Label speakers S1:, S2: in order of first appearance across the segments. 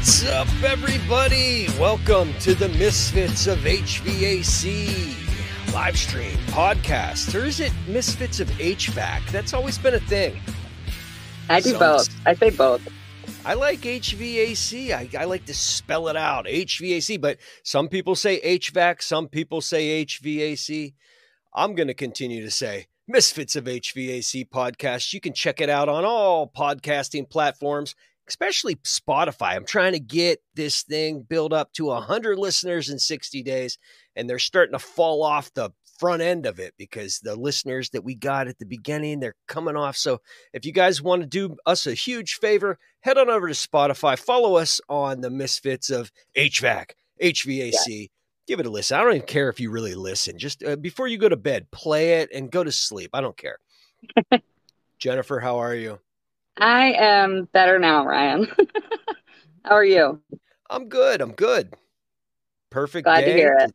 S1: What's up, everybody? Welcome to the Misfits of HVAC live stream podcast. Or is it Misfits of HVAC? That's always been a thing.
S2: I do both. I say both.
S1: I like HVAC. I, I like to spell it out HVAC, but some people say HVAC, some people say HVAC. I'm going to continue to say Misfits of HVAC podcast. You can check it out on all podcasting platforms, especially Spotify. I'm trying to get this thing built up to 100 listeners in 60 days, and they're starting to fall off the front end of it because the listeners that we got at the beginning, they're coming off. So if you guys want to do us a huge favor, head on over to Spotify, follow us on the Misfits of HVAC, HVAC. Yeah give it a listen. I don't even care if you really listen. Just uh, before you go to bed, play it and go to sleep. I don't care. Jennifer, how are you?
S2: I am better now, Ryan. how are you?
S1: I'm good. I'm good. Perfect
S2: Glad
S1: day
S2: to hear it.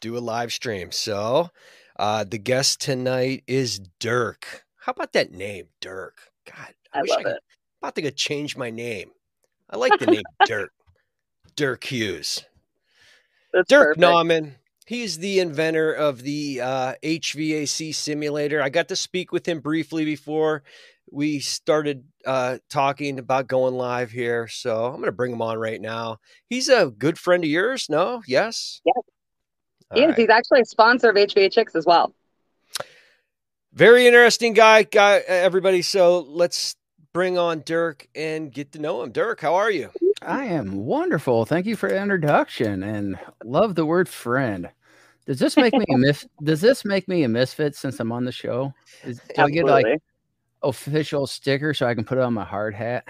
S1: do a live stream. So, uh, the guest tonight is Dirk. How about that name, Dirk? God,
S2: I, I wish I could, it.
S1: about to go change my name. I like the name Dirk. Dirk Hughes.
S2: That's
S1: Dirk
S2: perfect.
S1: Nauman. He's the inventor of the uh, HVAC simulator. I got to speak with him briefly before we started uh, talking about going live here. So I'm going to bring him on right now. He's a good friend of yours, no? Yes?
S2: Yes. He is. Right. He's actually a sponsor of HVACX as well.
S1: Very interesting guy, guy, everybody. So let's bring on Dirk and get to know him. Dirk, how are you?
S3: I am wonderful. Thank you for the introduction and love the word friend. Does this make me a mis- does this make me a misfit since I'm on the show? Is, do I get like official sticker so I can put it on my hard hat?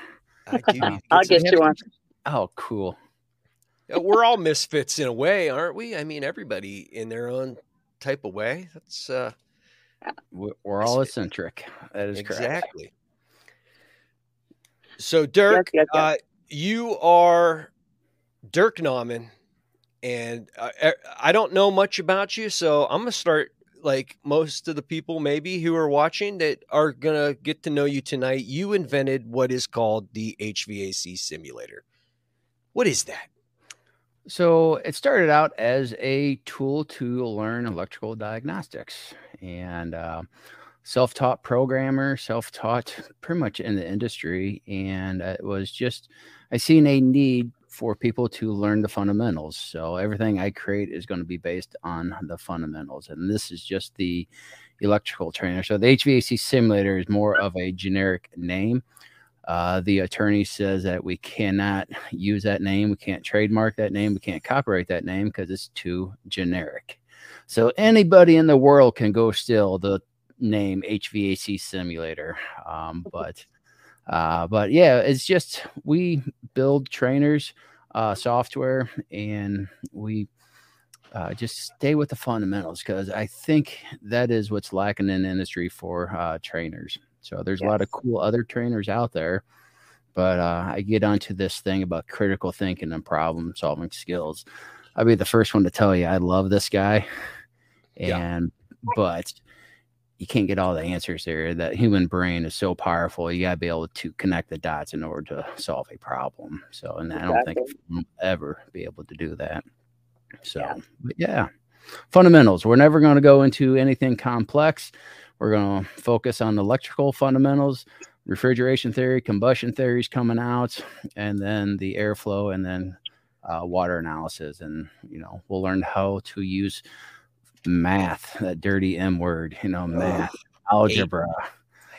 S2: I do. I'll get you one.
S3: Oh, cool.
S1: We're all misfits in a way, aren't we? I mean, everybody in their own type of way. That's uh
S3: we're all eccentric. That is
S1: exactly. Correct. So, Dirk, yes, yes, yes. Uh, you are Dirk Nauman, and uh, I don't know much about you, so I'm gonna start like most of the people maybe who are watching that are gonna get to know you tonight. You invented what is called the HVAC simulator. What is that?
S3: So it started out as a tool to learn electrical diagnostics, and uh, self-taught programmer, self-taught pretty much in the industry, and it was just I seen a need for people to learn the fundamentals. So everything I create is going to be based on the fundamentals. And this is just the electrical trainer. So the HVAC simulator is more of a generic name. Uh, the attorney says that we cannot use that name. We can't trademark that name. We can't copyright that name because it's too generic. So anybody in the world can go steal the name HVAC simulator. Um, but uh, but yeah, it's just we build trainers uh, software and we uh, just stay with the fundamentals because I think that is what's lacking in the industry for uh, trainers. So there's yes. a lot of cool other trainers out there, but uh, I get onto this thing about critical thinking and problem solving skills. I'll be the first one to tell you I love this guy, and yeah. but you can't get all the answers there. That human brain is so powerful. You got to be able to connect the dots in order to solve a problem. So, and exactly. I don't think we'll ever be able to do that. So, yeah. yeah, fundamentals. We're never going to go into anything complex. We're going to focus on electrical fundamentals, refrigeration theory, combustion theories coming out, and then the airflow, and then uh, water analysis. And, you know, we'll learn how to use math, that dirty M word, you know, math, oh, algebra.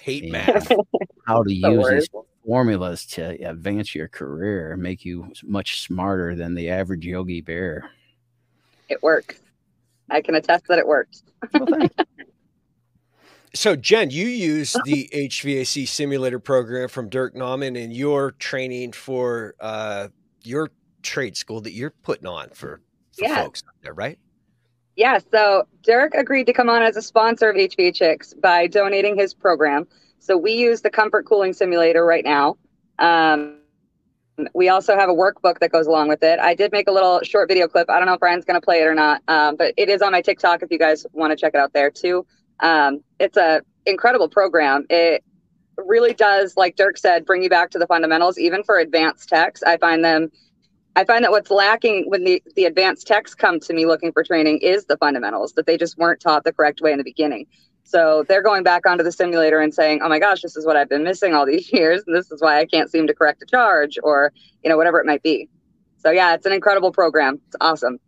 S1: Hate, hate math.
S3: How to use these formulas to advance your career, make you much smarter than the average yogi bear.
S2: It works. I can attest that it works. well,
S1: so, Jen, you use the HVAC simulator program from Dirk Nauman in your training for uh, your trade school that you're putting on for, for yeah. folks out there, right?
S2: Yeah, so Derek agreed to come on as a sponsor of HVACX by donating his program. So we use the Comfort Cooling Simulator right now. Um, we also have a workbook that goes along with it. I did make a little short video clip. I don't know if Ryan's going to play it or not, um, but it is on my TikTok if you guys want to check it out there too. Um, it's a incredible program. It really does, like Dirk said, bring you back to the fundamentals. Even for advanced techs, I find them. I find that what's lacking when the, the advanced techs come to me looking for training is the fundamentals that they just weren't taught the correct way in the beginning. So they're going back onto the simulator and saying, "Oh my gosh, this is what I've been missing all these years, and this is why I can't seem to correct a charge, or you know, whatever it might be." So yeah, it's an incredible program. It's awesome.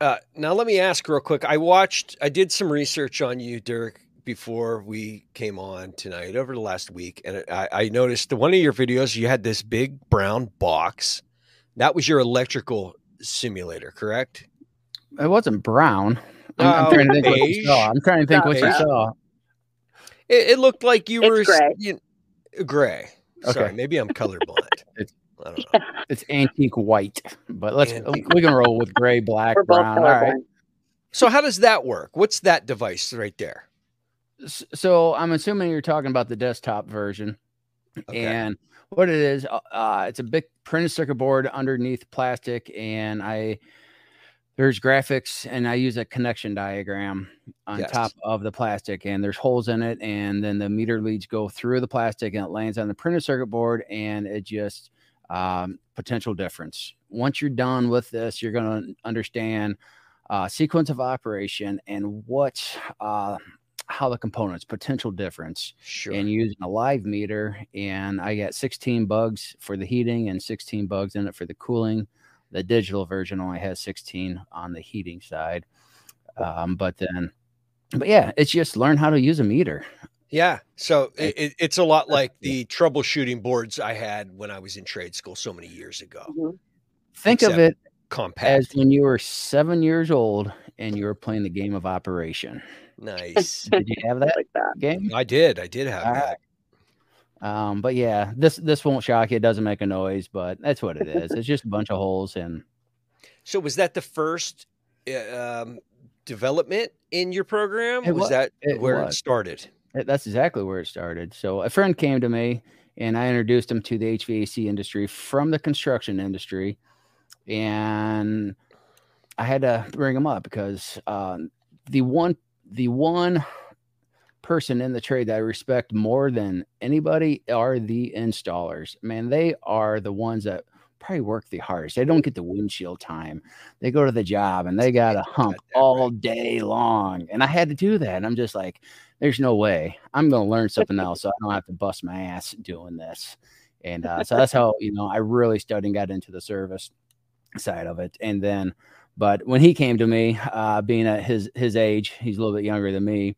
S1: Uh, now let me ask real quick. I watched, I did some research on you, Dirk, before we came on tonight over the last week, and I, I noticed one of your videos you had this big brown box. That was your electrical simulator, correct?
S3: It wasn't brown. I'm, I'm trying to think what you saw. I'm trying to think what you saw.
S1: It, it looked like you
S2: It's
S1: were
S2: gray.
S1: You, gray.
S3: Okay.
S1: Sorry, maybe I'm colorblind.
S3: It's-
S1: I don't know.
S3: It's antique white, but let's
S1: Antique
S3: we can roll with gray, black,
S2: We're both
S3: brown. All right.
S1: So how does that work? What's that device right there?
S3: So I'm assuming you're talking about the desktop version.
S1: Okay.
S3: And what it is, uh, uh, it's a big printed circuit board underneath plastic, and I there's graphics, and I use a connection diagram on
S1: Yes.
S3: top of the plastic, and there's holes in it, and then the meter leads go through the plastic, and it lands on the printed circuit board, and it just um, potential difference. Once you're done with this, you're going to understand uh, sequence of operation and what uh, how the components potential difference
S1: Sure.
S3: and using a live meter and i got 16 bugs for the heating and 16 bugs in it for the cooling the digital version only has 16 on the heating side um, but then but yeah it's just learn how to use a meter
S1: Yeah. So it, it, it's a lot like the troubleshooting boards I had when I was in trade school so many years ago.
S2: Mhm.
S3: think of it
S1: Compact.
S3: as when you were seven years old and you were playing the game of operation
S1: nice.
S3: did you have that
S2: like that.
S3: game
S1: I did. I did have
S3: All
S1: that.
S3: um, but yeah this this won't shock you it doesn't make a noise but that's what it is it's just a bunch of holes and
S1: So was that the first uh, um, development in your program?
S3: It
S1: was
S3: wa-
S1: that
S3: it
S1: where it started?
S3: That- That's exactly where it started. So a friend came to me and I introduced him to the HVAC industry from the construction industry. And I had to bring him up because um, the one the one person in the trade that I respect more than anybody are the installers. Man, they are the ones that probably work the hardest. They don't get the windshield time. They go to the job and they got to hump all day long. And I had to do that. And I'm just like, there's no way I'm going to learn something else. So I don't have to bust my ass doing this. And uh, so that's how, you know, I really studied and got into the service side of it. And then, but when he came to me, uh, being at his, his age, he's a little bit younger than me.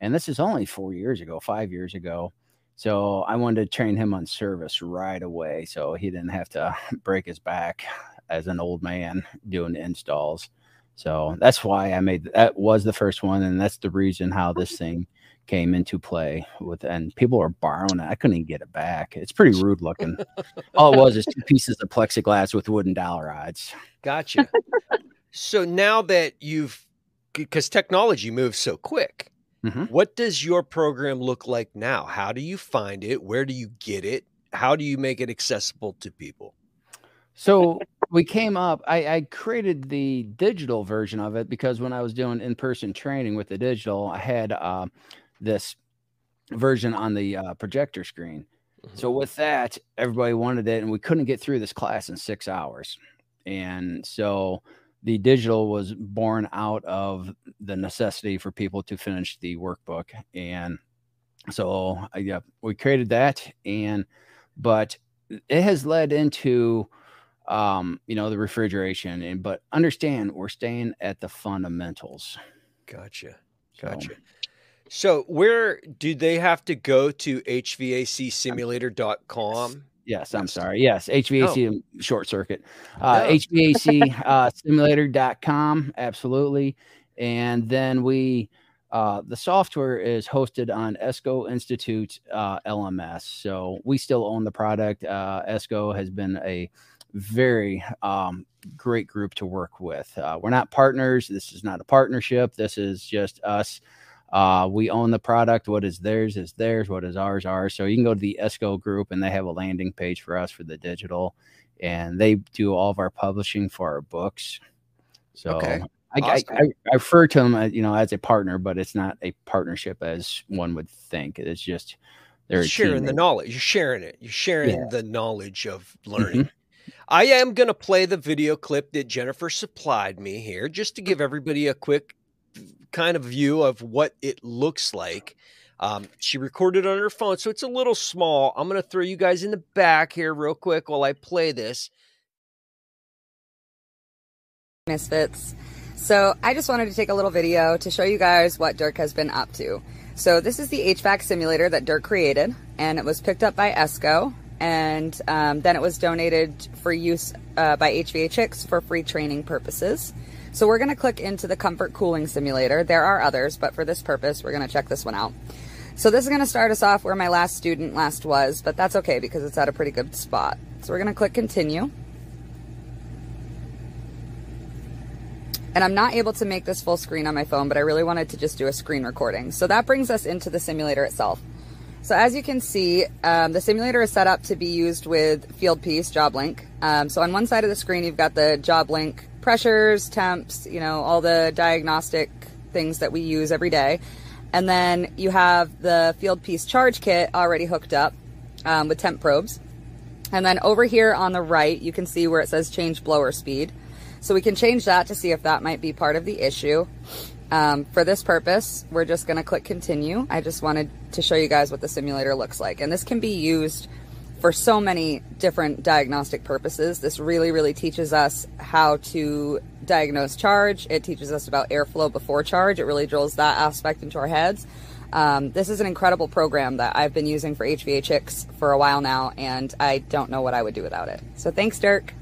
S3: And this is only four years ago, five years ago. So I wanted to train him on service right away. So he didn't have to break his back as an old man doing installs. So that's why I made that was the first one. And that's the reason how this thing came into play with, and people are borrowing it. I couldn't even get it back. It's pretty rude looking. All it was is two pieces of plexiglass with wooden dowel rods.
S1: Gotcha. So now that you've, because technology moves so quick,
S3: Mhm.
S1: what does your program look like now? How do you find it? Where do you get it? How do you make it accessible to people?
S3: So we came up, I, I created the digital version of it because when I was doing in person training with the digital, I had uh, this version on the uh, projector screen. So with that, everybody wanted it, and we couldn't get through this class in six hours. And so the digital was born out of the necessity for people to finish the workbook. And so uh, yeah, we created that, and but it has led into um, you know, the refrigeration. And but understand we're staying at the fundamentals.
S1: Gotcha.
S3: So-
S1: Gotcha. So where do they have to go to hvacsimulator.com?
S3: Yes, I'm sorry. Yes, HVAC and short circuit. Uh,
S1: No.
S3: HVAC uh, simulator.com. Absolutely. And then we, uh, the software is hosted on ESCO Institute uh, LMS. So we still own the product. Uh, ESCO has been a very um, great group to work with. Uh, we're not partners. This is not a partnership. This is just us. Uh, we own the product. What is theirs is theirs. What is ours ours. So you can go to the ESCO group and they have a landing page for us for the digital, and they do all of our publishing for our books. So
S1: Okay.
S3: I,
S1: Awesome.
S3: I, I, I refer to them, as, you know, as a partner, but it's not a partnership as one would think. It's just They're
S1: sharing the knowledge. You're sharing it. You're sharing yeah. the knowledge of learning. Mm-hmm. I am going to play the video clip that Jennifer supplied me here just to give everybody a quick kind of view of what it looks like. Um, she recorded on her phone, so it's a little small. I'm going to throw you guys in the back here real quick while I play this.
S2: Misfits. So I just wanted to take a little video to show you guys what Dirk has been up to. So this is the HVAC simulator that Dirk created, and it was picked up by ESCO, and um, then it was donated for use uh, by HVACX for free training purposes. So we're to click into the comfort cooling simulator. There are others, but for this purpose, we're to check this one out. So this is to start us off where my last student last was, but that's okay because it's at a pretty good spot. So we're to click continue. And I'm not able to make this full screen on my phone, but I really wanted to just do a screen recording. So that brings us into the simulator itself. So as you can see, um, the simulator is set up to be used with field Fieldpiece JobLink. Um, so on one side of the screen, you've got the JobLink pressures, temps, you know, all the diagnostic things that we use every day. And then you have the Fieldpiece charge kit already hooked up um, with temp probes. And then over here on the right, you can see where it says change blower speed. So we can change that to see if that might be part of the issue. Um, for this purpose, we're just going to click continue. I just wanted to show you guys what the simulator looks like. And this can be used for so many different diagnostic purposes. This really, really teaches us how to diagnose charge. It teaches us about airflow before charge. It really drills that aspect into our heads. Um, this is an incredible program that I've been using for HVACX for a while now, and I don't know what I would do without it. So thanks, Dirk.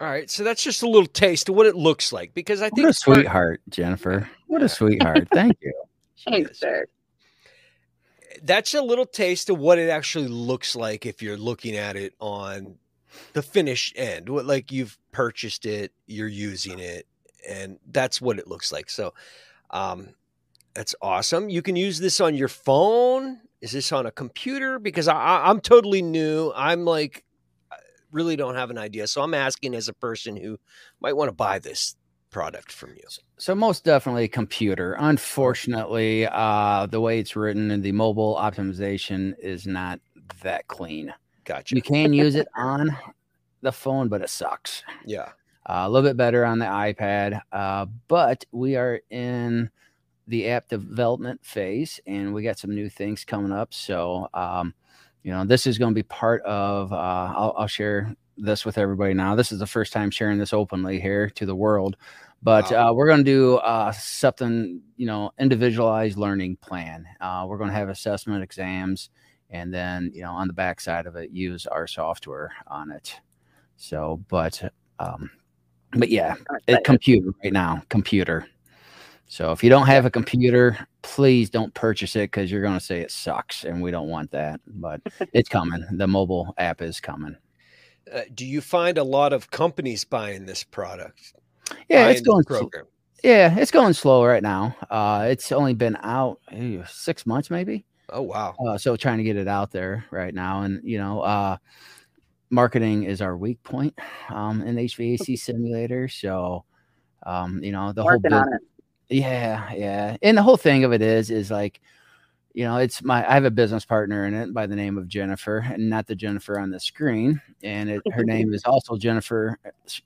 S1: All right, so that's just a little taste of what it looks like because I think
S3: what a sweetheart, Jennifer. What a sweetheart. Thank you.
S2: Thanks, sir.
S1: That's a little taste of what it actually looks like if you're looking at it on the finished end. What like you've purchased it, you're using it, and that's what it looks like. So, um, that's awesome. You can use this on your phone. Is this on a computer? Because I, I'm totally new. I'm like really don't have an idea. So I'm asking as a person who might want to buy this product from you.
S3: So most definitely computer. Unfortunately, uh, the way it's written and the mobile optimization is not that clean.
S1: Gotcha.
S3: You can use it on the phone, but it sucks.
S1: Yeah.
S3: Uh, a little bit better on the iPad, uh, but we are in the app development phase, and we got some new things coming up. So um, you know, this is going to be part of. Uh, I'll, I'll, share this with everybody now. This is the first time sharing this openly here to the world, but wow. uh, we're going to do uh, something, you know, individualized learning plan. Uh, we're going to have assessment exams, and then you know, on the backside of it, use our software on it. So, but, um, but yeah, it, computer right now, computer. So if you don't have a computer, please don't purchase it because you're going to say it sucks, and we don't want that. But it's coming. The mobile app is coming.
S1: Uh, do you find a lot of companies buying this product?
S3: Yeah, it's going program. yeah, it's going slow right now. Uh, it's only been out six months, maybe.
S1: Oh wow!
S3: Uh, so trying to get it out there right now, and you know, uh, marketing is our weak point um, in HVAC simulator. So, um, you know, the Working whole business, yeah, yeah. And the whole thing of it is, is like, you know, it's my I have a business partner in it by the name of Jennifer, and not the Jennifer on the screen. And it, her name is also Jennifer.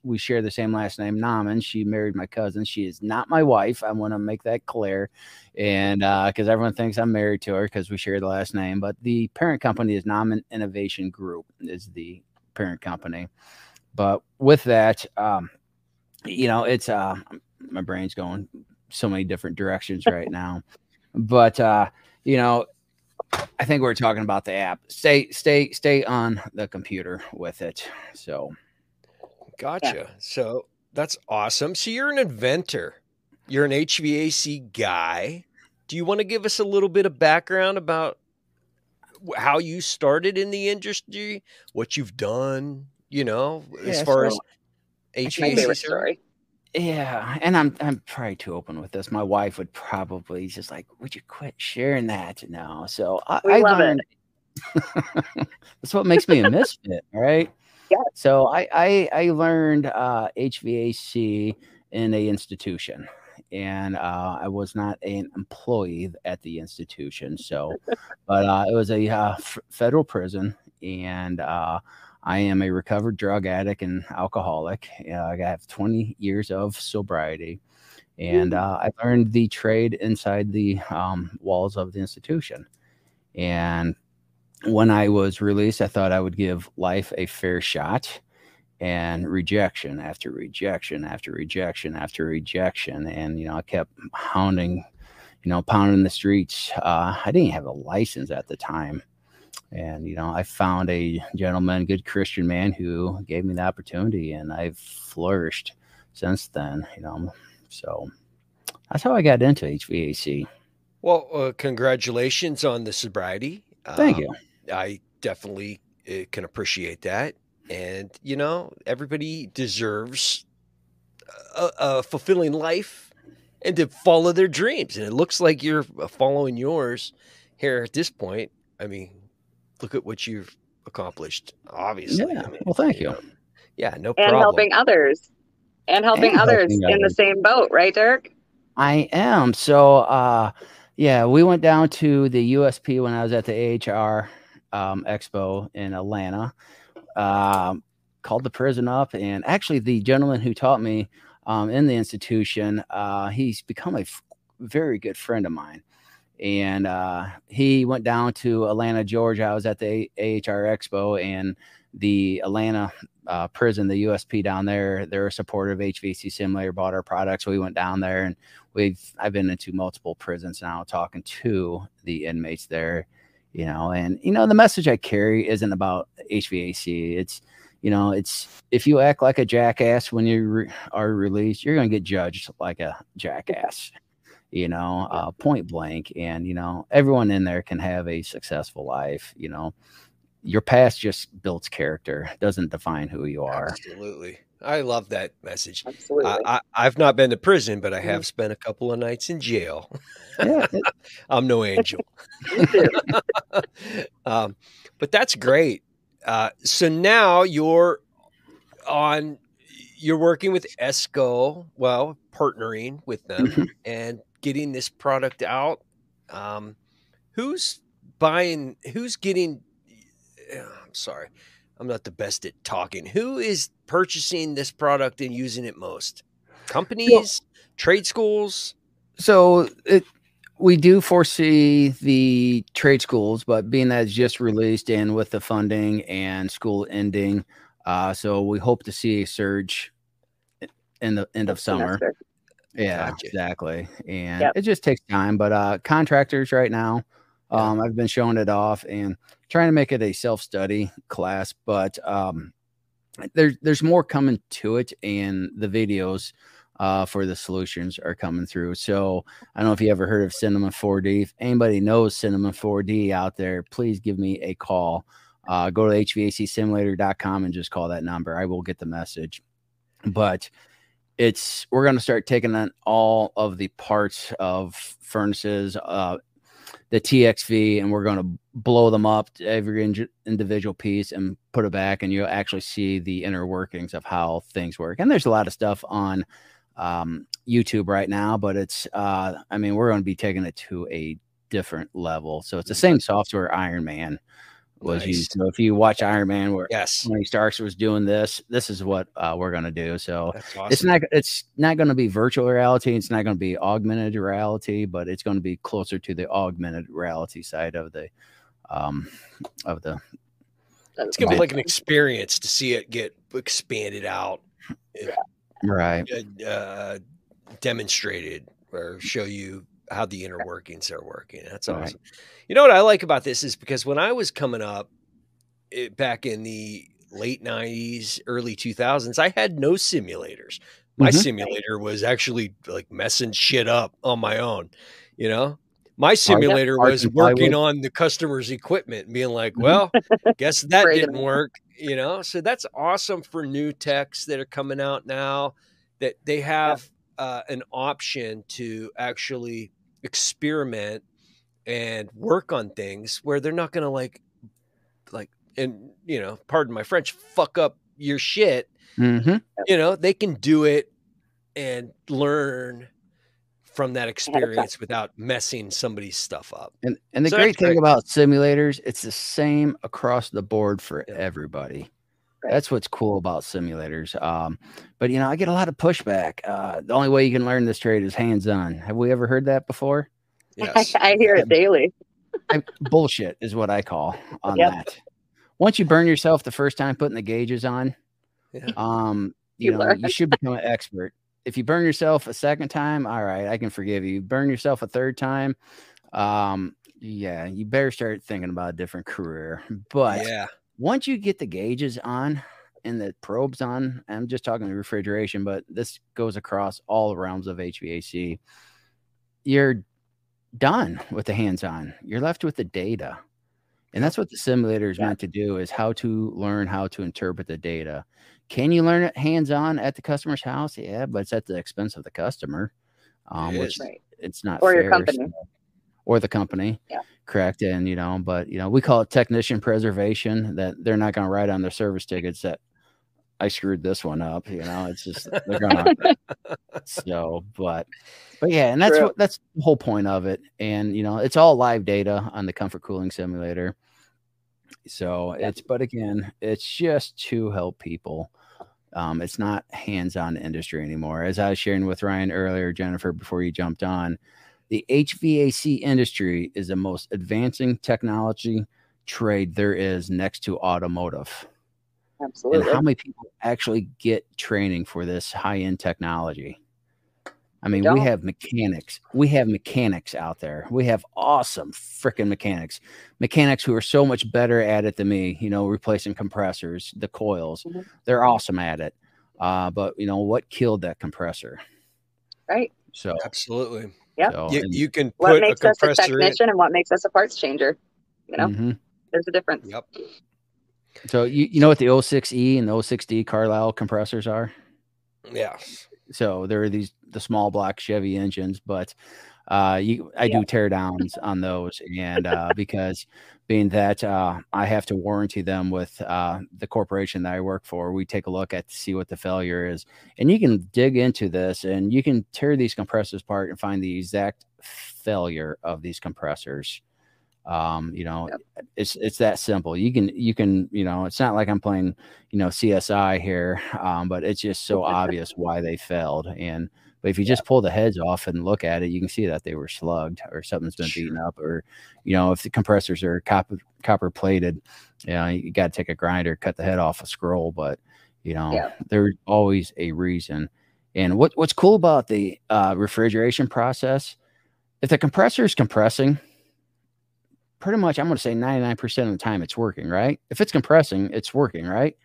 S3: We share the same last name, Nauman. She married my cousin. She is not my wife. I want to make that clear, and because uh, everyone thinks I'm married to her because we share the last name. But the parent company is Nauman Innovation Group is the parent company. But with that, um, you know, it's uh, my brain's going so many different directions right now. But uh, you know, I think we're talking about the app. Stay, stay, stay on the computer with it. So,
S1: gotcha. Yeah. So that's awesome. So you're an inventor. You're an HVAC guy. Do you want to give us a little bit of background about how you started in the industry, what you've done? You know, yeah, as far so as HVAC story.
S3: Yeah, and I'm I'm probably too open with this. My wife would probably just like, "Would you quit sharing that?" No, so I,
S2: I love learned.
S3: It. That's what makes me a misfit, right?
S2: Yeah.
S3: So I I, I learned uh, HVAC in a institution. and uh, I was not an employee at the institution. So, but uh, it was a uh, f- federal prison, and uh, I am a recovered drug addict and alcoholic. I have 20 years of sobriety, and uh, I learned the trade inside the um, walls of the institution. And when I was released, I thought I would give life a fair shot and rejection after rejection after rejection after rejection. And, you know, I kept hounding, you know, pounding the streets. Uh, I didn't have a license at the time. And, you know, I found a gentleman, good Christian man who gave me the opportunity and I've flourished since then, you know. So that's how I got into HVAC.
S1: Well, uh, congratulations on the sobriety.
S3: Thank um, you.
S1: I definitely uh, can appreciate that. And, you know, everybody deserves a, a, fulfilling life and to follow their dreams. And it looks like you're uh, following yours here at this point. I mean, look at what you've accomplished, obviously.
S3: Yeah.
S1: I mean,
S3: well, thank you.
S1: Know, yeah, no problem.
S2: and helping others. And helping and others helping in others. the same boat, right, Dirk?
S3: I am. So, uh, yeah, we went down to the USP when I was at the AHR um, Expo in Atlanta. Um, called the prison up, and actually, the gentleman who taught me um, in the institution, uh, he's become a f- very good friend of mine. And uh, he went down to Atlanta, Georgia. I was at the AHR Expo, and the Atlanta uh, prison, the USP down there, they're a supporter of HVAC Simulator, bought our products. We went down there, and we've I've been into multiple prisons now, talking to the inmates there you know and you know the message i carry isn't about hvac it's you know it's if you act like a jackass when you re- are released you're going to get judged like a jackass you know uh, point blank and you know everyone in there can have a successful life you know your past just builds character doesn't define who you are
S1: absolutely I love that message.
S2: Absolutely.
S1: I, have not been to prison, but I have mm. spent a couple of nights in jail. Yeah, I'm no angel. um, but that's great. Uh, so now you're on. You're working with Esco, well, partnering with them mm-hmm. and getting this product out. Um, who's buying? Who's getting? I'm sorry I'm not the best at talking. Who is purchasing this product and using it most? Companies, trade schools?
S3: So it we do foresee the trade schools, but being that it's just released and with the funding and school ending, uh, so we hope to see a surge in the end of summer. Yeah, gotcha. exactly. And yep. it just takes time, but uh, contractors right now, um, I've been showing it off and trying to make it a self study class, but um, there's there's more coming to it, and the videos uh, for the solutions are coming through. So I don't know if you ever heard of Cinema 4D. If anybody knows Cinema 4D out there, please give me a call. Uh, go to HVACsimulator.com and just call that number. I will get the message. But it's we're going to start taking on all of the parts of furnaces, uh, the TXV and we're going to blow them up every in- individual piece and put it back, and you'll actually see the inner workings of how things work. And there's a lot of stuff on um, YouTube right now, but it's uh, I mean we're going to be taking it to a different level. So it's the same software Iron Man was nice. used. So if you watch Iron Man, where
S1: yes,
S3: Tony Starks was doing this, this is what uh, we're going to do. So awesome. it's not it's not going to be virtual reality. It's not going to be augmented reality, but it's going to be closer to the augmented reality side of the um of the.
S1: It's going to be like an experience to see it get expanded out,
S3: right?
S1: Uh, demonstrated or show you how the inner workings are working. That's awesome. Right. You know what I like about this is because when I was coming up it, eh, back in the late 90s, early 2000s, I had no simulators. My mm-hmm. simulator was actually like messing shit up on my own, you know? My simulator oh, yeah. was working on the customer's equipment and being like, mm-hmm. well, guess that didn't work, you know? So that's awesome for new techs that are coming out now that they have. Uh, an option to actually experiment and work on things where they're not going to like like and you know pardon my french fuck up your shit
S3: mm-hmm.
S1: you know they can do it and learn from that experience without messing somebody's stuff up.
S3: And and the
S1: So
S3: great thing
S1: great.
S3: about simulators, it's the same across the board for
S1: Yeah.
S3: everybody.
S2: Right.
S3: That's what's cool about simulators. Um, but you know, I get a lot of pushback. Uh, the only way you can learn this trade is hands-on. Have we ever heard that before?
S1: Yes.
S2: I, hear it daily.
S3: I, bullshit is what I call on
S2: Yep.
S3: that. Once you burn yourself the first time putting the gauges on,
S1: Yeah.
S3: um, you,
S2: You
S3: know,
S2: learn.
S3: you should become an expert. If you burn yourself a second time, all right, I can forgive you. Burn yourself a third time, um, yeah, you better start thinking about a different career. But
S1: yeah.
S3: Once you get the gauges on and the probes on, I'm just talking the refrigeration, but this goes across all realms of HVAC. You're done with the hands-on. You're left with the data. And that's what the simulator is
S2: Yeah.
S3: meant to do is how to learn how to interpret the data. Can you learn it hands-on at the customer's house? Yeah, but it's at the expense of the customer. Um,
S1: It
S3: which.
S2: Right.
S3: it's not
S2: Or your
S3: fair,
S2: company.
S3: so- or the company
S2: Yeah.
S3: correct and you know but you know we call it technician preservation that they're not going to write on their service tickets that i screwed this one up you know it's just they're gonna so but but yeah and that's
S2: True.
S3: what that's the whole point of it and you know it's all live data on the comfort cooling simulator so
S2: Yeah.
S3: it's but again it's just to help people um, it's not hands-on industry anymore as i was sharing with ryan earlier jennifer before you jumped on the hvac industry is the most advancing technology trade there is next to automotive
S2: Absolutely.
S3: and how many people actually get training for this high-end technology i mean we have mechanics we have mechanics out there we have awesome freaking mechanics mechanics who are so much better at it than me you know replacing compressors the coils
S2: Mhm.
S3: they're awesome at it uh, but you know what killed that compressor
S2: right.
S3: so,
S1: Absolutely.
S2: Yep.
S3: so
S1: You,
S3: and-
S1: you can
S2: What
S1: put a
S2: makes us a
S1: compressor in.
S2: technician and what makes us a parts changer? You know,
S3: Mhm.
S2: there's a difference.
S1: Yep.
S3: so you, you know what the 06e and the 06d Carlyle compressors are
S1: Yeah.
S3: so there are these the small block Chevy engines, but uh, you I
S2: Yeah.
S3: do tear downs on those, and uh, because being that uh, I have to warranty them with uh, the corporation that I work for, we take a look at to see what the failure is, and you can dig into this and you can tear these compressors apart and find the exact failure of these compressors. Um, you know,
S2: Yep.
S3: it's it's that simple. You can you can you know, it's not like I'm playing you know CSI here, um, but it's just so obvious why they failed. And but if you just pull the heads off and look at it, you can see that they were slugged or something's been
S1: Sure.
S3: beaten up, or you know, if the compressors are copper copper plated, you know, you got to take a grinder, cut the head off a scroll. But you know,
S2: Yeah.
S3: there's always a reason. And what what's cool about the uh, refrigeration process, if the compressor is compressing, pretty much I'm going to say 99% of the time it's working, right? If it's compressing, it's working, right?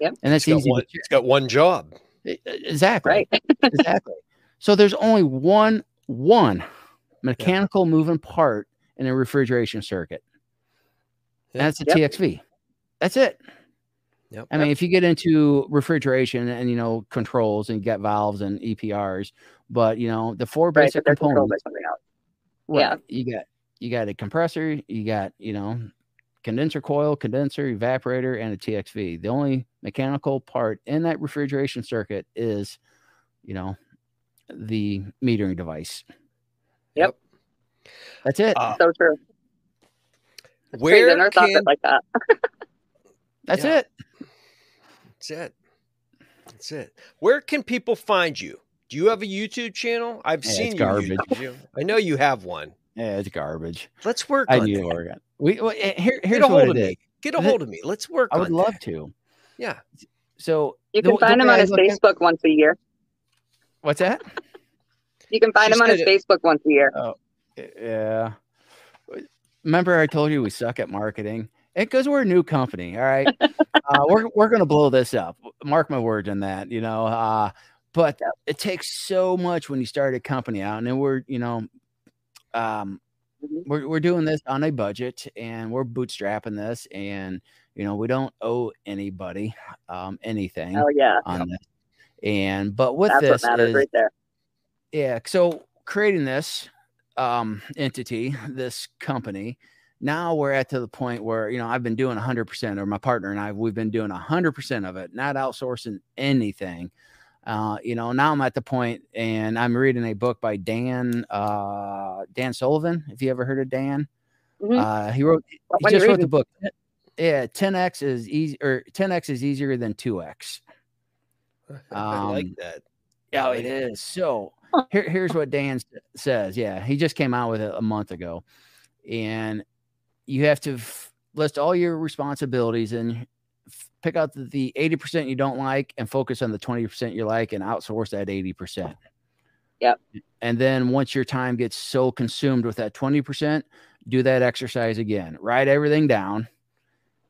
S2: Yep.
S3: And that's
S1: It's got,
S3: easy.
S1: one, it's got one job.
S3: Exactly.
S2: Right.
S3: exactly. So there's only one one mechanical moving part in a refrigeration circuit.
S1: Yeah.
S3: that's a
S2: Yep.
S3: TXV. That's it.
S1: Yep.
S3: I mean, if you get into refrigeration and you know controls and you got valves and EPRs, but you know the four
S2: Right.
S3: basic
S2: controlled
S3: components.
S2: by something else.
S3: Right.
S2: Yeah.
S3: You got you got a compressor, you got, you know, condenser coil, condenser, evaporator, and a TXV. The only mechanical part in that refrigeration circuit is, you know, the metering device.
S2: Yep.
S3: That's it.
S1: Uh,
S2: So true. It's crazy. I
S1: where
S2: never thought of
S1: can
S2: it like that.
S3: That's
S1: yeah.
S3: it.
S1: That's it. That's it. Where can people find you? Do you have a YouTube channel? I've
S3: Yeah, it's
S1: seen
S3: garbage.
S1: YouTube. I know you have one.
S3: Yeah, it's garbage.
S1: Let's work
S3: I
S1: on
S3: need
S1: that.
S3: to work on. We well, eh, here,
S1: Get a hold
S3: it
S1: of
S3: is.
S1: me. Get a hold of me. Let's work
S3: I would
S1: on
S3: love
S1: that.
S3: to.
S1: Yeah.
S3: So
S2: You can
S3: the
S2: find him on his
S3: look at-
S2: Facebook once a year.
S3: What's that?
S2: You can find
S1: She
S2: him on his
S1: said
S2: Facebook once a year.
S3: Oh, Yeah. Remember, I told you we suck at marketing. It because we're a new company. All right. uh, we're we're gonna blow this up. Mark my words on that. You know. Uh, but it takes so much when you start a company out, and then we're you know, um,
S2: Mhm.
S3: we're we're doing this on a budget, and we're bootstrapping this, and you know we don't owe anybody um anything
S2: Oh yeah,
S3: on
S1: Yep.
S3: this. And but with
S2: that's what
S3: this is
S2: right there.
S3: yeah. So creating this um, entity, this company, now we're at to the point where you know I've been doing 100%, or my partner and I, we've been doing 100% of it, not outsourcing anything. Uh, you know, now I'm at the point, and I'm reading a book by Dan uh, Dan Sullivan. If you ever heard of Dan,
S2: Mhm.
S3: uh, he wrote he just wrote the book. Yeah, 10x is easy, or 10x is easier than 2x.
S1: I like
S3: Um,
S1: that.
S3: Yeah,
S1: like
S3: it
S1: it.
S3: is. So here, here's what Dan says. Yeah, he just came out with it a month ago, and you have to f- list all your responsibilities and f- pick out the, the 80% you don't like and focus on the 20% you like and outsource that 80%.
S2: Yep.
S3: And then once your time gets so consumed with that 20%, do that exercise again. Write everything down.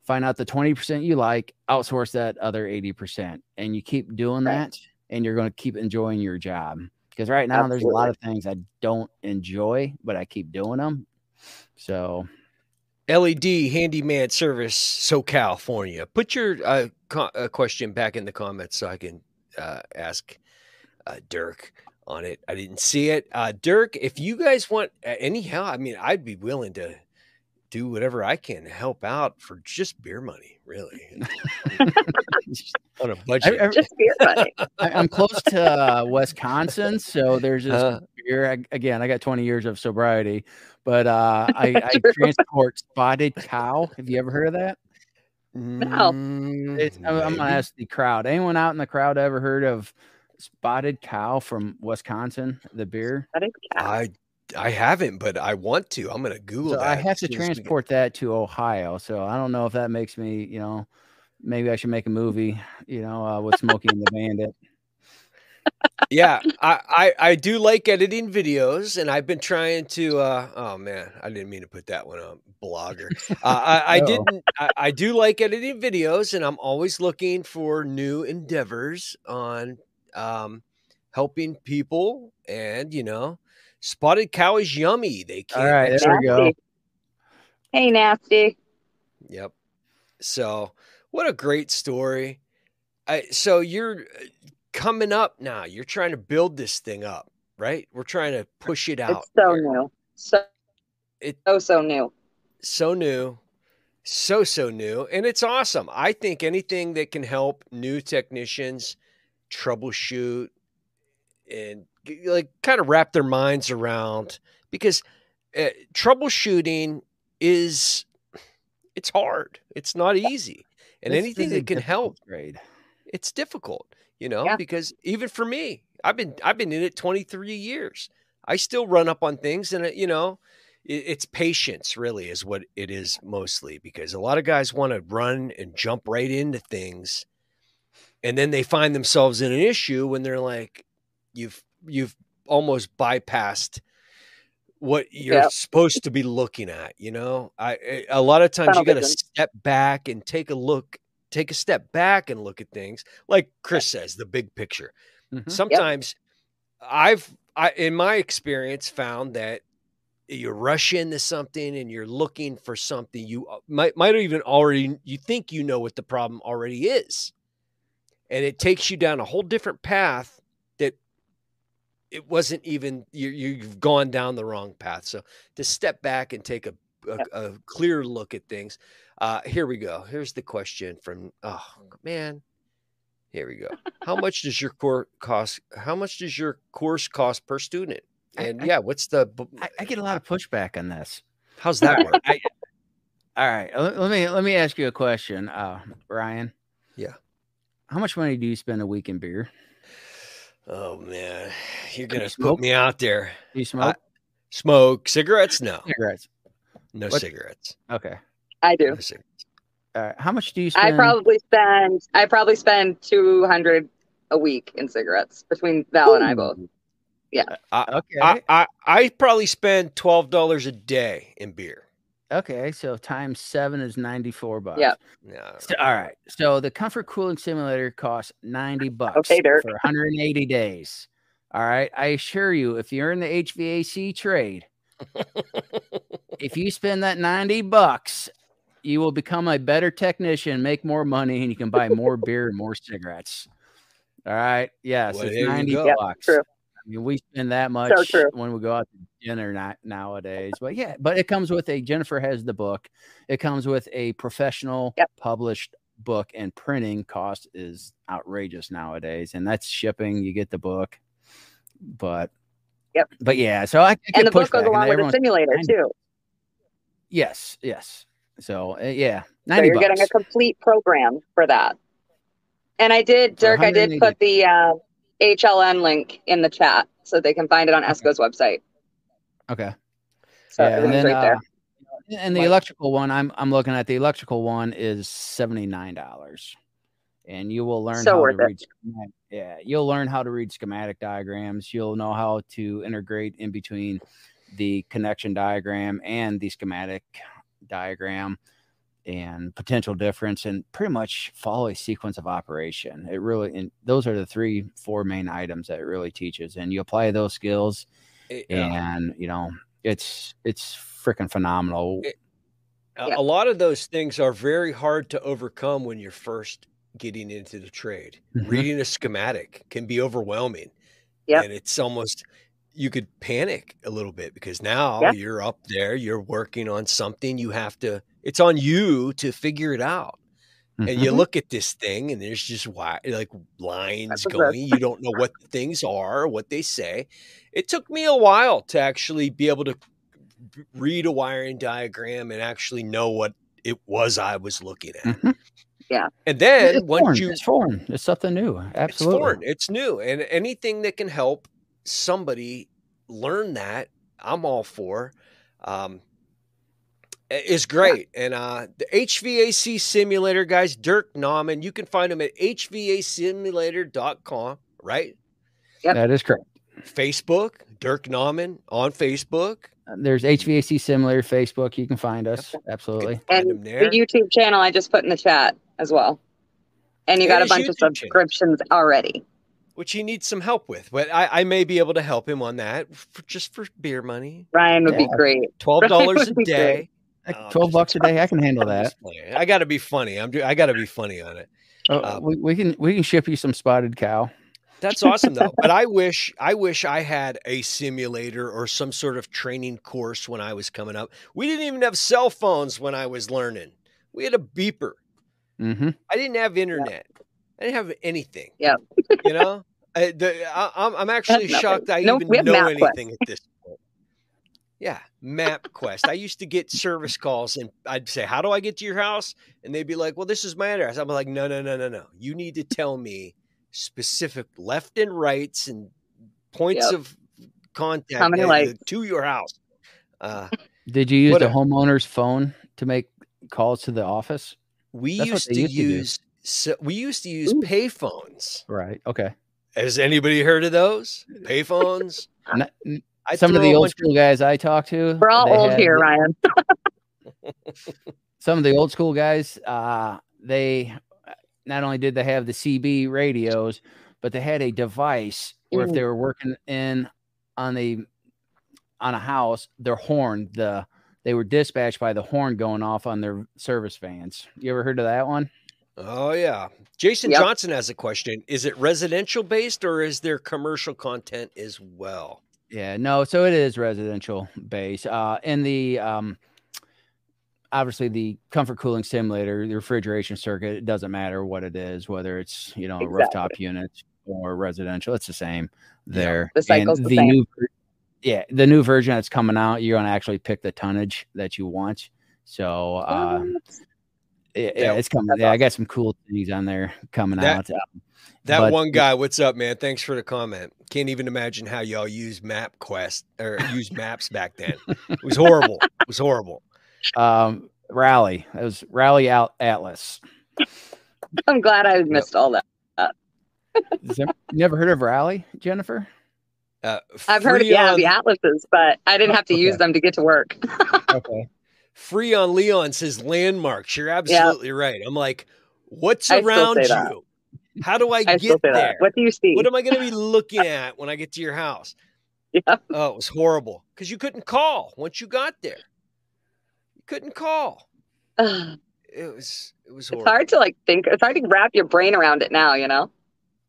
S3: Find out the 20% you like, outsource that other 80%. And you keep doing
S2: Right.
S3: that and you're going to keep enjoying your job. Because right now there's a lot of things I don't enjoy, but I keep doing them. So
S1: LED handyman service, SoCal, California. Put your uh, co- uh, question back in the comments so I can uh, ask uh, Dirk on it. I didn't see it. Uh, Dirk, if you guys want uh, any help, I mean, I'd be willing to do whatever I can to help out for just beer money, really, on a budget.
S3: I- I-
S2: Just beer money.
S3: I, I'm close to uh, Wisconsin, so there's this
S1: Uh,
S3: beer. I, again, I got 20 years of sobriety, but uh, I, I transport spotted cow. Have you ever heard of that?
S1: mm,
S3: It's, I'm, I'm gonna ask the crowd. Anyone out in the crowd ever heard of spotted cow from Wisconsin? The beer.
S2: I think, yeah.
S1: I haven't, but I want to. I'm gonna Google
S3: So
S1: that.
S3: I have to
S1: soon as we
S3: transport that to Ohio. So I don't know if that makes me, you know, maybe I should make a movie, you know, uh, with Smokey and the Bandit.
S1: yeah, I, I I do like editing videos, and I've been trying to. uh Oh man, I didn't mean to put that one on blogger. Uh, I, I didn't. I, I do like editing videos, and I'm always looking for new endeavors on um helping people. And you know, spotted cow is yummy. They can't.
S3: right, there we go.
S2: Hey, nasty.
S1: Yep. So, what a great story. I, so you're uh, coming up now. You're trying to build this thing up, right? We're trying to push it out.
S2: It's so
S1: here.
S2: new. So,
S1: It-
S2: so, so new.
S1: So new. So so new, and it's awesome. I think anything that can help new technicians troubleshoot and g- like kind of wrap their minds around because uh, troubleshooting is it's hard. It's not easy. And
S3: This
S1: anything that can help
S3: grade.
S1: it's difficult, you know,
S2: Yeah.
S1: because even for me, I've been I've been in it 23 years. I still run up on things and you know, it's patience really is what it is mostly because a lot of guys want to run and jump right into things and then they find themselves in an issue when they're like you've you've almost bypassed what you're
S2: Yep.
S1: supposed to be looking at, you know? I a lot of times you
S2: Tunnel
S1: got to step back and take a look take a step back and look at things like chris says the big picture
S3: Mhm.
S1: sometimes i've I, in my experience found that you rush into something and you're looking for something you uh, might might even already you think you know what the problem already is and it takes you down a whole different path that it wasn't even you, you've gone down the wrong path so to step back and take a, a, a clear look at things uh, here we go. Here's the question from oh man. Here we go. How much does your course cost? How much does your course cost per student? And
S3: I-
S1: yeah, what's the
S3: I get a lot of pushback on this.
S1: how's that work?
S3: I, all right, let, let me let me ask you a question, uh, Ryan.
S1: Yeah.
S3: How much money do you spend a week in beer?
S1: Oh man, you're gonna
S3: smoke?
S1: put me out there.
S3: Do you smoke
S1: Smoke cigarettes? No,
S3: cigarettes?
S1: no
S3: What-
S1: cigarettes.
S3: Okay.
S2: I do.
S1: No cigarettes.
S3: All right. How much do you
S2: I probably spend I probably spend two hundred a week in cigarettes between Val and I both. Yeah.
S3: Uh, okay.
S1: I, I I probably spend twelve dollars a day in beer.
S3: Okay. So times seven is ninety four bucks.
S2: Yeah.
S1: No,
S3: So, all right. So the comfort cooling simulator costs 90 bucks
S2: Okay, Dirk.
S3: for 180 days. All right. I assure you, if you're in the HVAC trade, if you spend that 90 bucks, you will become a better technician, make more money, and you can buy more beer and more cigarettes. All right. Yes,
S1: Well,
S3: it's 90
S1: go.
S2: Yep,
S3: bucks.
S2: true.
S3: I mean, we spend that much
S2: true.
S3: when we go out to dinner not nowadays. But yeah, but it comes with a Jennifer has the book. It comes with a professional
S2: Yep.
S3: published book and printing cost is outrageous nowadays, and that's shipping. You get the book, but
S2: Yep.
S3: But yeah, so I, I
S2: and the book goes along with the simulator too.
S3: Yes, yes. So uh, yeah,
S2: So you're getting a
S3: bucks.
S2: complete program for that. And I did, Dirk, I did put the uh, HLN link in the chat so they can find it on ESCO's website.
S3: Okay.
S2: So
S3: yeah, and then
S2: right there.
S3: uh, and the electrical one, I'm I'm looking at the electrical one is seventy nine dollars, and you will learn
S2: So
S3: how
S2: worth
S3: to
S2: it.
S3: read. Schematic, yeah, you'll learn how to read schematic diagrams. You'll know how to integrate in between the connection diagram and the schematic diagram and potential difference and pretty much follow a sequence of operation it really and those are the three four main items that it really teaches and you apply those skills
S1: Yeah.
S3: and you know it's it's freaking phenomenal
S1: It- A-
S2: Yeah.
S1: A lot of those things are very hard to overcome when you're first getting into the trade.
S3: Mhm.
S1: Reading a schematic can be overwhelming.
S2: Yep.
S1: And it's almost you could panic a little bit because now
S2: Yeah.
S1: you're up there, you're working on something, you have to it's on you to figure it out. And you
S2: Mhm.
S1: look at this thing and there's just why like lines going. You don't know what the things are, what they say. It took me a while to actually be able to read a wiring diagram and actually know what it was I was looking at.
S3: Mhm.
S1: And then
S3: it's
S1: once
S3: foreign.
S1: you
S3: it's foreign it's something new Absolutely.
S1: it's foreign, it's new, and anything that can help somebody learn that, I'm all for. Um, i- is great. And uh, the HVAC simulator guys, Dirk Nauman, you can find him at hvacsimulator.com, right?
S2: Yep.
S3: that is correct
S1: Facebook, Dirk Nauman on Facebook.
S3: there's hvac simulator facebook you can find us absolutely
S1: Find
S2: And the YouTube channel I just put in the chat as well. And you
S1: And
S2: got a
S1: his
S2: bunch of
S1: YouTube channel.
S2: subscriptions already.
S1: which he needs some help with, but I, I may be able to help him on that for, just for beer money.
S2: Ryan would be great.
S1: Twelve dollars a day.
S3: Like,
S1: Oh,
S3: 12 bucks a day i can handle that.
S1: I got to be funny. I'm. do- I got to be funny on it.
S3: Oh,
S1: Um,
S3: we, we can we can ship you some spotted cow
S1: That's awesome though. But I wish I wish I had a simulator or some sort of training course when I was coming up. We didn't even have cell phones when I was learning. We had a beeper.
S3: hmm
S1: I didn't have internet. I didn't have anything.
S2: Yeah.
S1: You know, I, the, I, I'm I'm actually
S2: nothing.
S1: shocked I
S2: Nope,
S1: even know
S2: MapQuest.
S1: anything at this point. Yeah, MapQuest. I used to get service calls and I'd say, "How do I get to your house?" And they'd be like, "Well, this is my address." I'm like, "No, no, no, no, no. You need to tell me specific left and rights and points
S2: Yep.
S1: of contact
S2: How many
S1: to your house." Uh,
S3: Did you use
S1: What
S3: the
S1: a-
S3: homeowner's phone to make calls to the office?
S1: we
S3: That's
S1: used to
S3: used to
S1: use so we used to use
S2: Ooh.
S1: payphones.
S3: Right. Okay.
S1: Has anybody heard of those payphones?
S3: N- n-
S1: I
S3: some of the old
S1: bunch-
S3: school guys I talked to,
S2: We're all old
S3: had-
S2: here, Ryan.
S3: Some of the old school guys, uh, they not only did they have the CB radios, but they had a device where if
S2: Mm.
S3: they were working in on the on a house, their horn, the they were dispatched by the horn going off on their service vans. You ever heard of that one?
S1: Oh yeah. Jason
S2: Yep.
S1: Johnson has a question. Is it residential based or is there commercial content as well?
S3: Yeah, no, so it is residential base. Uh in the um obviously the comfort cooling simulator, the refrigeration circuit, it doesn't matter what it is, whether it's you know a
S2: Exactly.
S3: rooftop unit or residential, it's the same there.
S2: The cycle's
S3: and
S2: the same.
S3: new yeah, the new version that's coming out, you're gonna actually pick the tonnage that you want. So uh yeah,
S1: Yeah,
S3: it's coming.
S2: that's
S3: Yeah, I got some cool things on there coming
S1: That-
S3: out.
S1: That
S3: but-
S1: one guy, what's up, man? Thanks for the comment. Can't even imagine how y'all use MapQuest or use maps back then. It was horrible. It was horrible.
S3: Um, Rally. It was Rally Out Atlas.
S2: I'm glad I missed all that.
S3: there- you never heard of Rally, Jennifer?
S1: Uh,
S2: I've heard of yeah,
S1: Freon-
S2: the atlases, but I didn't have to use them to get to work.
S3: Okay.
S1: Freon Leon says landmarks. You're absolutely right. I'm like, what's
S2: I
S1: around
S2: you? that.
S1: How do I,
S2: I
S1: get there?
S2: that. What do you see?
S1: What am I going to be looking at when I get to your house?
S2: Yeah.
S1: Oh, it was horrible because you couldn't call once you got there. You couldn't call. It was it was horrible.
S2: hard to like think. It's hard to wrap your brain around it now. You know,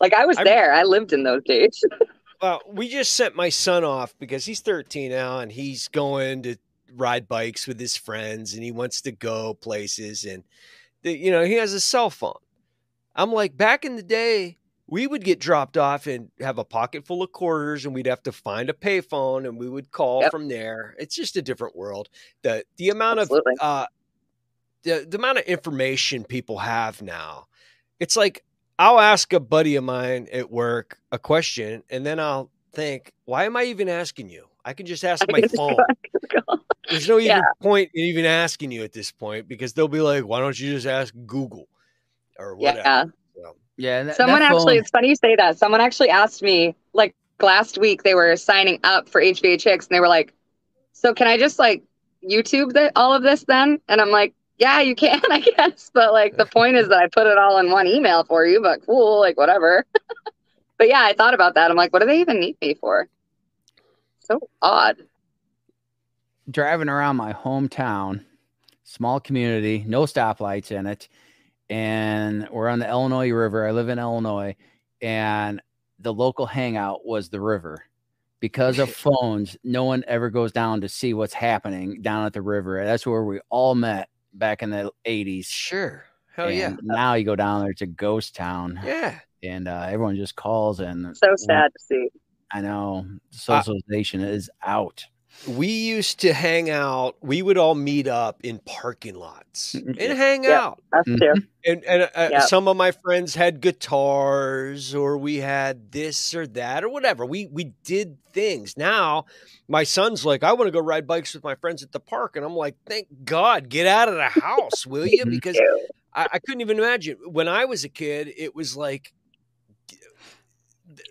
S2: like I was
S1: I'm-
S2: there. I lived in those days.
S1: Well, we just sent my son off because he's 13 now and he's going to ride bikes with his friends and he wants to go places and that you know he has a cell phone. I'm like, back in the day, we would get dropped off and have a pocket full of quarters, and we'd have to find a payphone, and we would call
S2: Yep.
S1: from there. It's just a different world. The the amount
S2: Absolutely.
S1: of uh, the the amount of information people have now, it's like I'll ask a buddy of mine at work a question, and then I'll think, why am I even asking you? I can just ask my phone. There's no even
S2: Yeah.
S1: point in even asking you at this point because they'll be like, why don't you just ask Google or whatever?
S2: yeah.
S1: So,
S3: Yeah. that-
S2: Someone
S3: that
S2: actually,
S3: phone-
S2: it's funny you say that. Someone actually asked me, like last week, they were signing up for HVHX and they were like, so can I just like YouTube the, all of this then? And I'm like, yeah, you can, I guess. But like the point is that I put it all in one email for you, but cool, like whatever. but yeah, I thought about that. I'm like, what do they even need me for? So odd.
S3: driving around my hometown, small community, no stoplights in it, and we're on the Illinois River. I live in Illinois, and the local hangout was the river. Because of phones, no one ever goes down to see what's happening down at the river. That's where we all met back in the 80s.
S1: sure. Hell
S3: and
S1: yeah.
S3: Now you go down there, it's a ghost town.
S1: Yeah.
S3: And uh, everyone just calls and
S2: So sad to see.
S3: I know socialization is out.
S1: We used to hang out. We would all meet up in parking lots and hang
S2: Yeah.
S1: out.
S2: Us
S3: Mhm.
S1: And, and uh,
S2: Yep.
S1: some of my friends had guitars or we had this or that or whatever. We we did things. Now my son's like, I want to go ride bikes with my friends at the park. And I'm like, thank God, get out of the house, will you? Because I, I couldn't even imagine. When I was a kid, it was like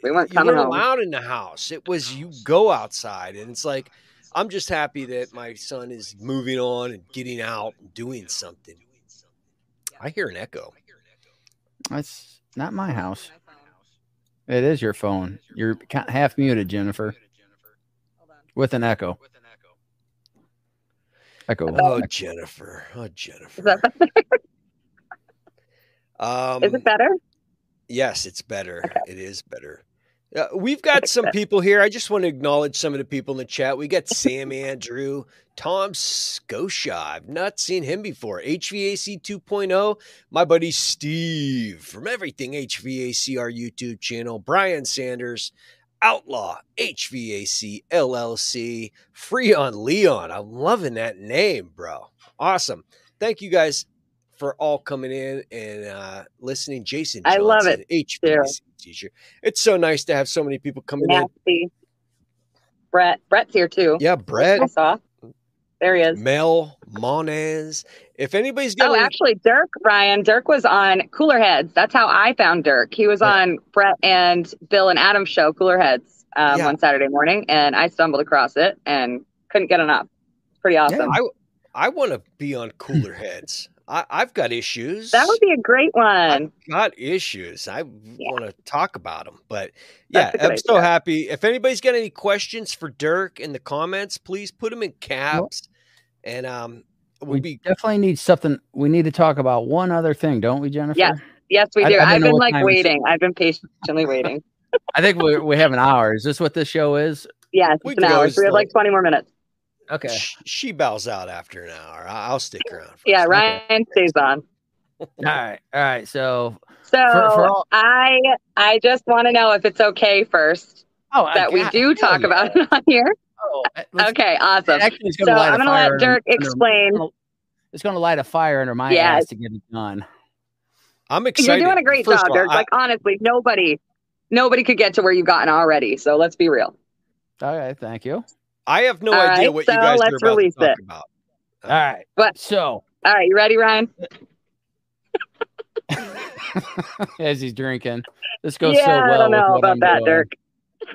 S2: We weren't
S1: you
S2: coming
S1: weren't allowed in the house. It was you go outside, and it's like I'm just happy that my son is moving on and getting out and doing something. I hear an echo.
S3: That's not my house. It is your phone. You're half muted, Jennifer, with an echo. Echo.
S1: Oh, Jennifer. Oh, Jennifer.
S2: Is, that,
S1: Um,
S2: is it better?
S1: Yes, it's better. It is better. Uh, we've got some people here. I just want to acknowledge some of the people in the chat. We got Sam Andrew, Tom Scotia. I've not seen him before. HVAC 2.0. oh. My buddy Steve from Everything HVAC, our YouTube channel. Brian Sanders, Outlaw HVAC LLC. Freon Leon. I'm loving that name, bro. Awesome. Thank you guys for all coming in and uh, listening. Jason,
S2: I love it,
S1: HVAC teacher. It's so nice to have so many people coming in.
S2: Brett. Brett's here too.
S1: Yeah, Brett,
S2: I saw. There he is.
S1: Mel, Monez. If anybody's got
S2: Oh,
S1: any-
S2: actually, Dirk, Brian, Dirk was on Cooler Heads. That's how I found Dirk. He was
S1: Yeah.
S2: on Brett and Bill and Adam's show, Cooler Heads, um,
S1: Yeah.
S2: one Saturday morning, and I stumbled across it and couldn't get enough. It's pretty awesome.
S1: I I want to be on cooler heads. I, I've got issues.
S2: that would be a great one.
S1: got issues. I
S2: Yeah.
S1: want to talk about them, but yeah,
S2: That's a good
S1: I'm so
S2: idea.
S1: happy. If anybody's got any questions for Dirk in the comments, please put them in caps, and um, we'll
S3: We
S1: be
S3: definitely need something. We need to talk about one other thing, don't we, Jennifer?
S2: Yes. Yes, we do.
S3: I didn't
S2: I've
S3: know
S2: been like
S3: time it is.
S2: waiting. I've been patiently waiting.
S3: I think we we have an hour. Is this what this show is?
S2: Yes,
S1: We
S2: it's an hour. So we have like
S1: like-
S2: 20 more minutes.
S3: Okay.
S1: Sh- She bows out after an hour. I- I'll stick around.
S2: Yeah,
S1: second.
S2: Ryan stays on.
S3: All right. All right. So,
S2: So
S3: For- for all-
S2: I I just want to know if it's okay first
S3: oh, I
S2: that we do
S3: hell
S2: talk
S3: yeah.
S2: about it on here.
S3: Oh,
S2: Okay, awesome. So
S3: going to light
S2: I'm gonna let Dirk
S3: under-
S2: explain.
S3: Oh, it's going to light a fire under my
S2: Yeah.
S3: ass to get it done.
S1: I'm excited.
S2: You're doing a great
S1: First
S2: job,
S1: of all,
S2: Dirk.
S1: I-
S2: like honestly, nobody nobody could get to where you've gotten already. So let's be real.
S3: All right. Thank you.
S1: I have no
S2: All
S1: idea
S2: right,
S1: what
S2: so
S1: you guys are
S2: let's
S1: about
S2: release
S1: to talk
S2: it.
S1: about.
S3: All right.
S2: But-
S3: So,
S2: All right, you ready, Ryan?
S3: as he's drinking, this goes
S2: yeah,
S3: so well.
S2: I don't
S3: with
S2: know
S3: what
S2: about
S3: I'm
S2: that,
S3: doing.
S2: Dirk.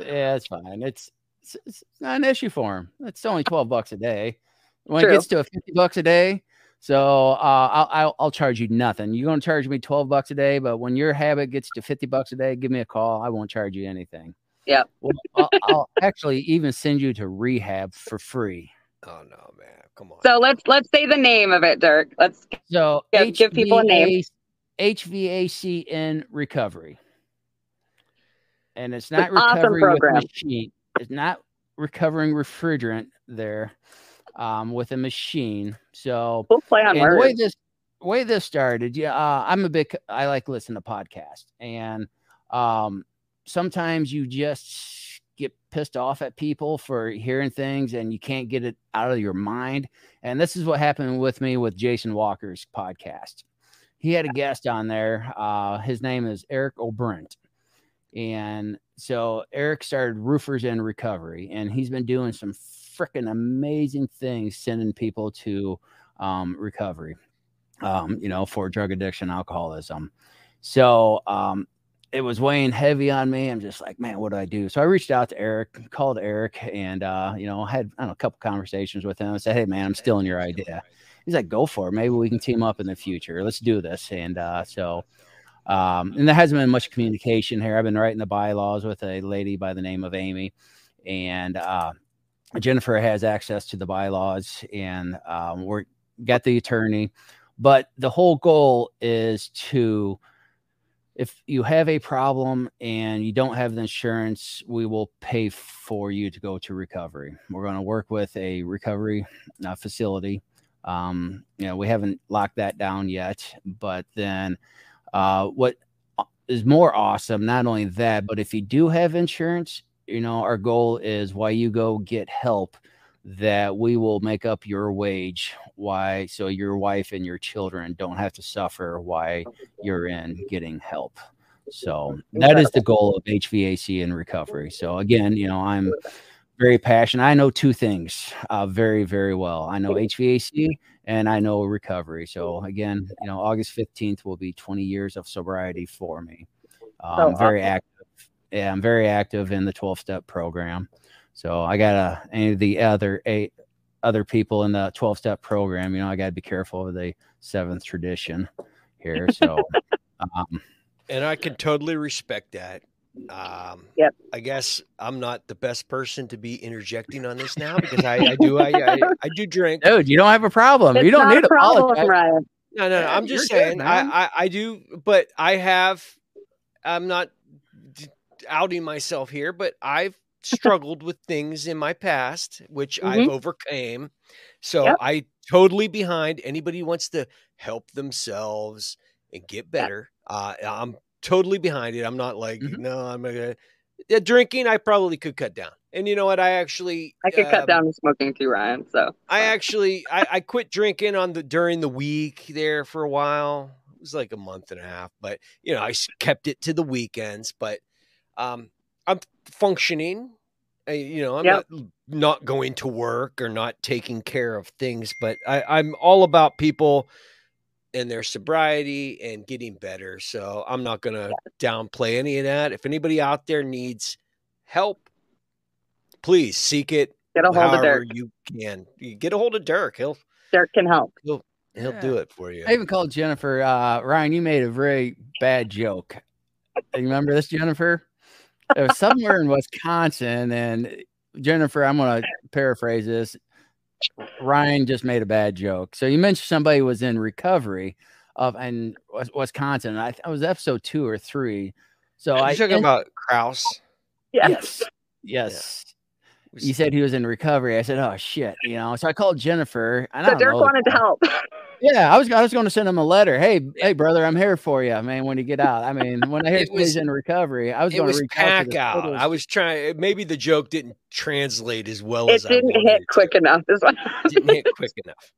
S3: Yeah, it's fine. It's, it's it's not an issue for him. It's only twelve bucks a day. When
S2: True.
S3: it gets to fifty bucks a day, so uh, I'll, I'll I'll charge you nothing. You're gonna charge me twelve bucks a day, but when your habit gets to fifty bucks a day, give me a call. I won't charge you anything.
S2: Yep.
S3: Well, I'll, I'll actually even send you to rehab for free.
S1: Oh no, man! Come on.
S2: So let's let's say the name of it, Dirk. Let's
S3: So
S2: Give- give people a name.
S3: HVAC in recovery. And it's
S2: It's
S3: not
S2: an awesome
S3: recovery
S2: program.
S3: with machine. It's not recovering refrigerant there um, with a machine. So
S2: we'll play on
S3: the way this way this started, yeah, uh, I'm a big. I like listen to podcasts, and um, sometimes you just get pissed off at people for hearing things, and you can't get it out of your mind. And this is what happened with me with Jason Walker's podcast. He had a guest on there. Uh, his name is Eric O'Brent, and so Eric started Roofers in Recovery, and he's been doing some freaking amazing things, sending people to um, recovery um, you know, for drug addiction, alcoholism. So um, it was weighing heavy on me. I'm just like, man, what do I do? So I reached out to Eric, called Eric, and uh, you know, had know, a couple conversations with him. I said, hey, man, I'm stealing your idea. He's like, go for it. Maybe we can team up in the future. Let's do this. And uh, so, um, and there hasn't been much communication here. I've been writing the bylaws with a lady by the name of Amy, and uh, Jennifer has access to the bylaws, and um, we're got the attorney. But the whole goal is to, if you have a problem and you don't have the insurance, we will pay for you to go to recovery. We're going to work with a recovery uh, facility. Um, you know, we haven't locked that down yet, but then uh, what uh, more awesome, not only that, but if you do have insurance, you know, our goal is while you go get help that we will make up your wage why so your wife and your children don't have to suffer why you're in getting help. So that is the goal of hvac and recovery. So again you know i'm very passionate. I know two things uh, very very well. I know hvac and i know recovery. So again you know august 15th will be 20 years of sobriety for me. Um, oh, very active yeah i'm very active in the 12 step program so I gotta any of the other eight other people in the 12 step program, you know, I gotta be careful of the seventh tradition here. So um,
S1: and I can totally respect that. Um,
S2: yep.
S1: I guess I'm not the best person to be interjecting on this now because I, I do I, I, I do drink.
S3: Dude, you don't have a problem.
S2: It's
S3: you don't need a
S2: problem, Ryan.
S1: No, no, no. I'm just saying good, I, I I do, but I have. I'm not outing myself here, but I've struggled with things in my past, which mm-hmm. I've overcame. So yep. I totally behind anybody who wants to help themselves and get better. Uh, I'm totally behind it. I'm not like, mm-hmm. no, I'm gonna yeah, drinking. I probably could cut down. And you know what? I actually
S2: I could um, cut down the smoking too, Ryan. So
S1: I actually I, I quit drinking on the during the week there for a while. It was like a month and a half, but you know I kept it to the weekends. But um, I'm functioning. I, you know, I'm yep. not not going to work or not taking care of things, but I, I'm all about people and their sobriety and getting better. So I'm not going to downplay any of that. If anybody out there needs help, please seek it.
S2: Get a hold of Dirk.
S1: You can you get a hold of Dirk. He'll
S2: Dirk can help.
S1: He'll he'll yeah. do it for you.
S3: I even called Jennifer. Uh, Ryan, you made a very bad joke. You remember this, Jennifer? It was somewhere in Wisconsin, and eh, Jennifer, I'm going to paraphrase this. Ryan just made a bad joke. So you mentioned somebody was in recovery of in Wisconsin. I, I was episode two or three. So
S1: Are
S3: I
S1: talking and, about Kraus.
S3: Yes. Yes. Yeah. You said he was in recovery. I said, "Oh shit," you know. So I called Jennifer. And
S2: so Dirk wanted to help.
S3: Yeah, I was I was going to send him a letter. Hey, hey, brother, I'm here for you, man. When you get out, I mean, when I hear he's in recovery, I was going to
S1: pack out. out. I was trying. Maybe the joke didn't translate as well
S2: it
S1: as
S2: didn't hit quick enough. Is what
S1: didn't hit quick enough.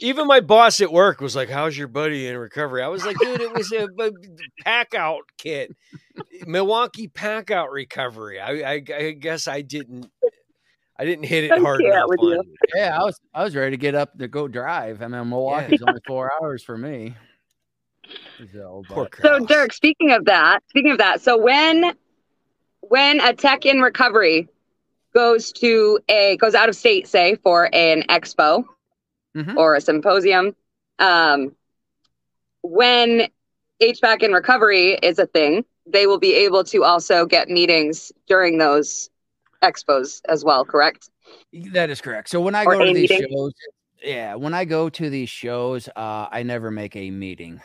S1: Even my boss at work was like, "How's your buddy in recovery?" I was like, "Dude, it was a, a pack out kit, Milwaukee pack out recovery." I, I, I guess I didn't I didn't hit it hard enough. With you.
S3: Yeah, I was I was ready to get up to go drive. I mean, Milwaukee's yeah. only four hours for me.
S2: So, so, Dirk, speaking of that, speaking of that, so when when a tech in recovery goes to a goes out of state, say for an expo mm-hmm. or a symposium, um, when HVAC in recovery is a thing, they will be able to also get meetings during those expos as well, correct?
S3: That is correct. So when I or go to these meeting? shows, yeah, when I go to these shows, uh, I never make a meeting,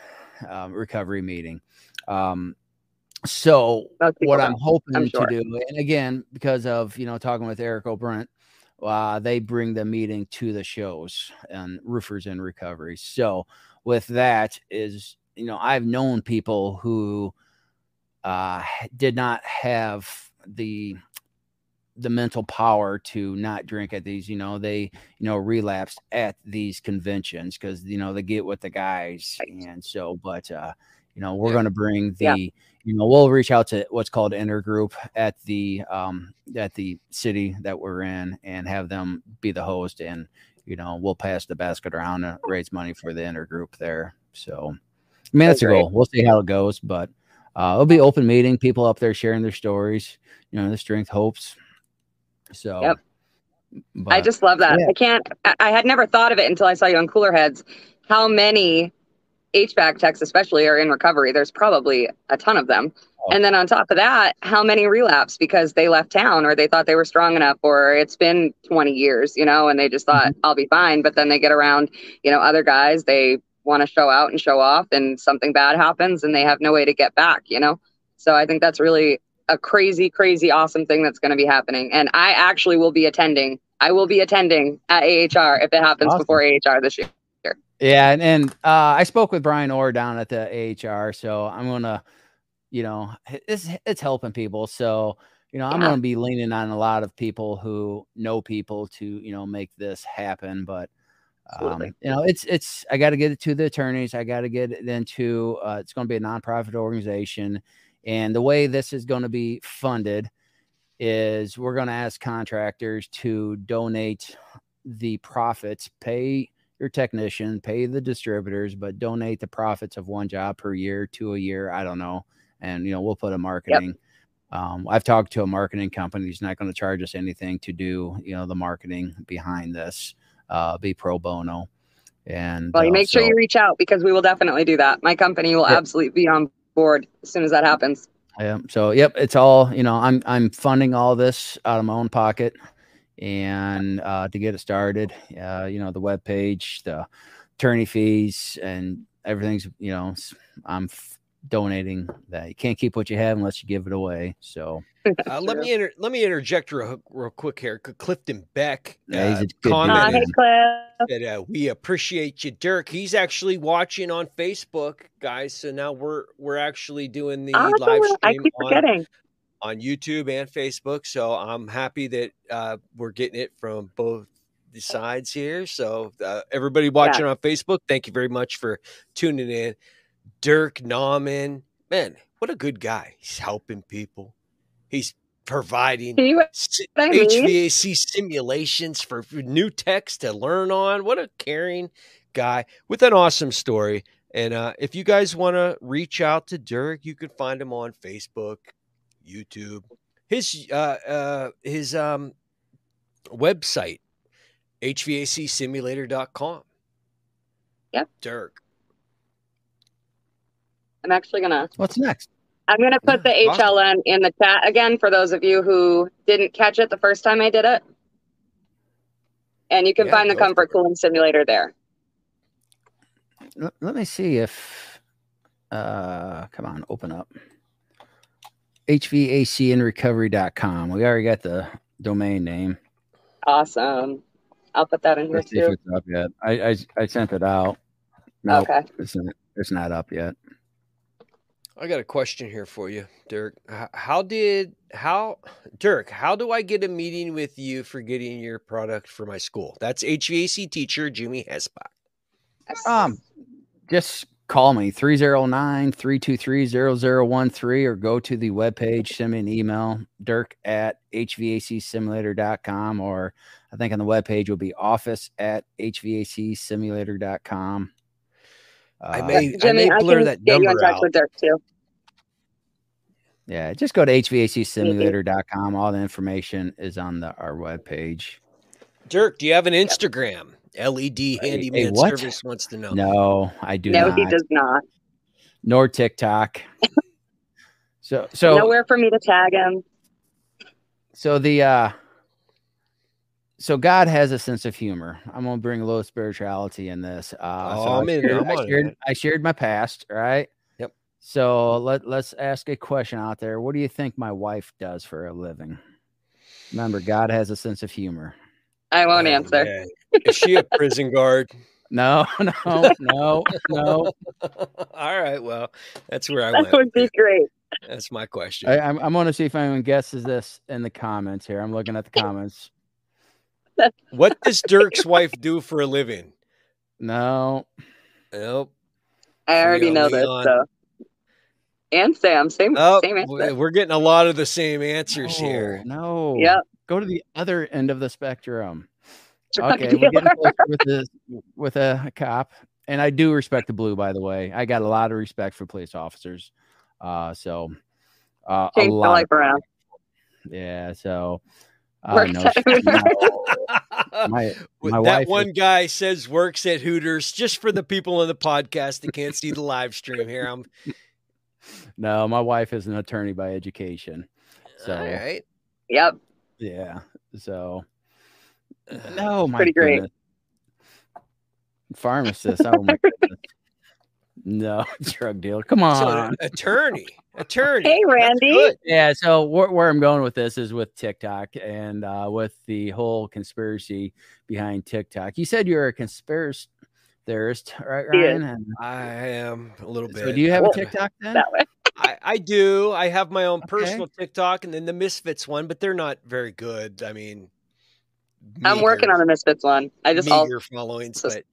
S3: um, recovery meeting. Um, so what I'm hoping I'm sure. to do, and again, because of you know talking with Eric O'Brent, uh, they bring the meeting to the shows and roofers in recovery. So with that is, you know, I've known people who uh, did not have the the mental power to not drink at these you know they you know relapsed at these conventions because you know they get with the guys and so but uh you know we're yeah. going to bring the yeah. you know we'll reach out to what's called intergroup at the um at the city that we're in and have them be the host and you know we'll pass the basket around and raise money for the intergroup there so i mean that's, that's a goal we'll see how it goes but uh, it'll be open meeting people up there sharing their stories you know the strength hopes so
S2: yep. But, I just love that. Yeah. I can't I had never thought of it until I saw you on Cooler Heads. How many HVAC techs especially are in recovery? There's probably a ton of them. Oh. And then on top of that, how many relapse because they left town or they thought they were strong enough or it's been 20 years, you know, and they just thought mm-hmm. I'll be fine, but then they get around, you know, other guys, they want to show out and show off and something bad happens and they have no way to get back, you know? So I think that's really a crazy, crazy, awesome thing that's going to be happening. And I actually will be attending. I will be attending at AHR if it happens awesome. before AHR this year.
S3: Yeah, and, and uh, I spoke with Brian Orr down at the AHR, so I'm gonna, you know, it's it's helping people. So you know, I'm yeah. gonna be leaning on a lot of people who know people to you know make this happen. But um, you know, it's it's I got to get it to the attorneys. I got to get it into. Uh, it's going to be a nonprofit organization and the way this is going to be funded is we're going to ask contractors to donate the profits, pay your technician, pay the distributors, but donate the profits of one job per year to a year. I don't know. And, you know, we'll put a marketing. Yep. Um, I've talked to a marketing company who's not going to charge us anything to do, you know, the marketing behind this, uh, be pro bono. And
S2: well, you uh, make so, sure you reach out because we will definitely do that. My company will yep. absolutely be on board as soon as that happens.
S3: Yeah. So yep, it's all you know. I'm I'm funding all this out of my own pocket, and uh, to get it started, uh, you know, the web page, the attorney fees, and everything's you know, I'm f- donating that. You can't keep what you have unless you give it away. So
S1: uh, let me inter- let me interject real, real quick here. Clifton Beck
S3: yeah,
S1: uh, commented that uh, we appreciate you, Dirk. He's actually watching on Facebook, guys. So now we're we're actually doing the oh, live stream I keep forgetting. On, on YouTube and Facebook. So I'm happy that uh, we're getting it from both the sides here. So uh, everybody watching yeah. on Facebook, thank you very much for tuning in. Dirk Nauman, man, what a good guy. He's helping people He's providing HVAC simulations for new techs to learn on. What a caring guy with an awesome story. And uh, if you guys want to reach out to Dirk, you can find him on Facebook, YouTube. His uh, uh, his um, website, HVACsimulator.com.
S2: Yep.
S1: Dirk.
S2: I'm actually gonna.
S3: What's next?
S2: I'm going to put the HLN in the chat again for those of you who didn't catch it the first time I did it. And you can yeah, find the comfort cooling simulator there.
S3: Let me see if, uh, come on, open up. HVACinrecovery.com. We already got the domain name.
S2: Awesome. I'll put that in here too.
S3: it's up yet. I, I, I sent it out. No, nope, okay. It's, it's not up yet.
S1: I got a question here for you, Dirk. How did how Dirk? How do I get a meeting with you for getting your product for my school? That's HVAC teacher Jimmy Hesbach.
S3: Um, just call me 309-323-0013 or go to the webpage, send me an email, dirk at hvacsimulator.com or I think on the webpage will be office at hvacsimulator.com.
S1: I uh, may, Jimmy, I may blur I that number you out. With Dirk too.
S3: Yeah, just go to hvacsimulator.com. All the information is on the our webpage.
S1: Dirk, do you have an Instagram? LED handyman hey, service wants to know.
S3: No, I do
S2: no,
S3: not.
S2: he does not.
S3: Nor TikTok. so so
S2: nowhere for me to tag him.
S3: So the uh so God has a sense of humor. I'm gonna bring a little spirituality in this. Uh, oh, so I'm I, shared, I, shared, I shared my past, right?
S1: Yep.
S3: So let let's ask a question out there. What do you think my wife does for a living? Remember, God has a sense of humor.
S2: I won't
S1: Oh,
S2: answer.
S1: man. Is she a prison guard?
S3: No, no, no, no.
S1: All right. Well, that's where I
S2: That
S1: went.
S2: would be great.
S1: That's my question.
S3: I, I'm, I'm going to see if anyone guesses this in the comments here. I'm looking at the comments.
S1: What does Dirk's wife do for a living?
S3: No,
S1: Nope.
S2: I already know this.
S1: Leon.
S2: So. And Sam, same
S1: Oh,
S2: same
S1: we-
S2: answer.
S1: we're getting a lot of the same answers
S3: no,
S1: here.
S3: No.
S2: Yep.
S3: Go to the other end of the spectrum.
S2: Drug
S3: Okay, we're getting closer with this with a cop, and I do respect the blue. By the way, I got a lot of respect for police officers. Uh, so uh,
S2: Change the
S3: lot.
S2: life around.
S3: yeah. So uh,
S2: Works
S3: no,
S2: at
S3: no, my my
S1: that
S3: wife
S1: one
S3: is-
S1: guy says works at Hooters just for the people on the podcast that can't see the live stream here. I'm
S3: no, my wife is an attorney by education. So
S1: all right.
S2: Yep.
S3: yeah. So no, oh my
S2: pretty great.
S3: Pharmacist. Oh my goodness. No, drug dealer. Come
S1: So,
S3: on.
S1: attorney, attorney.
S2: Hey, Randy.
S3: Yeah, so where, where I'm going with this is with TikTok and uh, with the whole conspiracy behind TikTok. You said you're a conspiracy theorist, right,
S2: He is.
S3: Ryan? And
S1: I am a little bit.
S3: so do you have a TikTok then?
S2: That way.
S1: I, I do. I have my own
S3: Okay.
S1: personal TikTok and then the Misfits one, but they're not very good. I mean,
S2: I'm working on the Misfits one. I just all
S1: meager followings,
S2: just
S1: but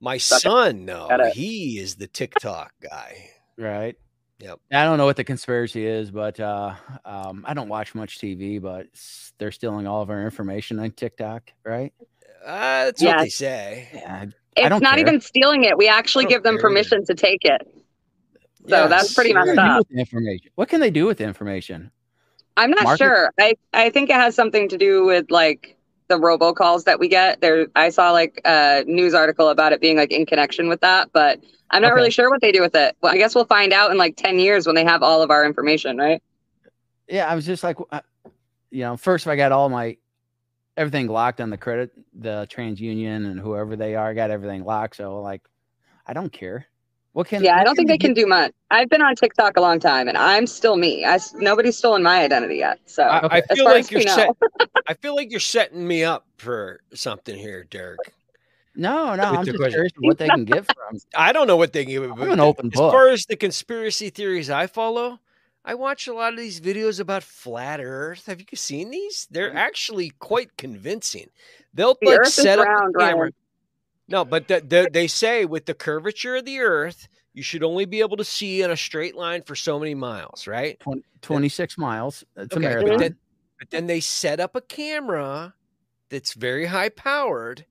S1: my
S2: suck it.
S1: son, no, he is the TikTok guy.
S3: Right.
S1: Yep.
S3: I don't know what the conspiracy is, but uh, um, I don't watch much TV, but they're stealing all of our information on TikTok, right?
S1: Uh, that's what they say.
S3: Yeah.
S2: it's
S3: don't care.
S2: even stealing it. We actually give them
S1: care
S2: permission to take it. So that's pretty
S3: What
S2: messed
S3: can they do
S2: up.
S3: with information? What can they do with the information?
S2: I'm not
S3: Market-
S2: sure. I, I think it has something to do with like the robocalls that we get. There I saw like a news article about it being like in connection with that, but I'm not
S3: Okay.
S2: really sure what they do with it. Well, I guess we'll find out in like 10 years when they have all of our information, right?
S3: Yeah, I was just like, uh, you know, first if I got all my everything locked on the credit, the TransUnion and whoever they are, got everything locked. So like, I don't care. What can?
S2: Yeah, I don't think they can
S3: do.
S2: do much. I've been on TikTok a long time and I'm still me. I nobody's stolen my identity yet. So
S1: I, I
S2: as
S1: feel
S2: far
S1: like
S2: as
S1: you're
S2: know.
S1: set, I feel like you're setting me up for something here, Derek.
S3: No, no,
S1: With
S3: I'm just
S1: question.
S3: curious what they can get from.
S1: I don't know what they can give.
S3: I'm an open
S1: as
S3: book.
S1: far as the conspiracy theories I follow, I watch a lot of these videos about flat Earth. Have you seen these? They're mm. actually quite convincing. They'll
S2: The
S1: like
S2: Earth is
S1: set up a
S2: round,
S1: camera.
S2: Ryan.
S1: No, but the, the, they say with the curvature of the Earth, you should only be able to see in a straight line for so many miles, right?
S3: 20, 26 miles. It's
S1: Okay, but then, but then they set up a camera that's very high powered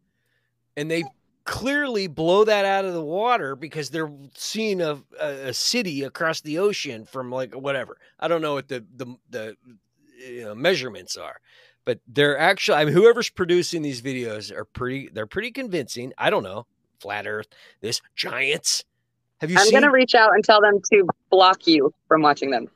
S1: and they clearly blow that out of the water because they're seeing a, a, a city across the ocean from like whatever. I don't know what the the, the you know, measurements are, but they're actually I mean whoever's producing these videos are pretty they're pretty convincing. I don't know. Flat Earth, this giants. Have you
S2: I'm
S1: seen
S2: gonna reach out and tell them to block you from watching them.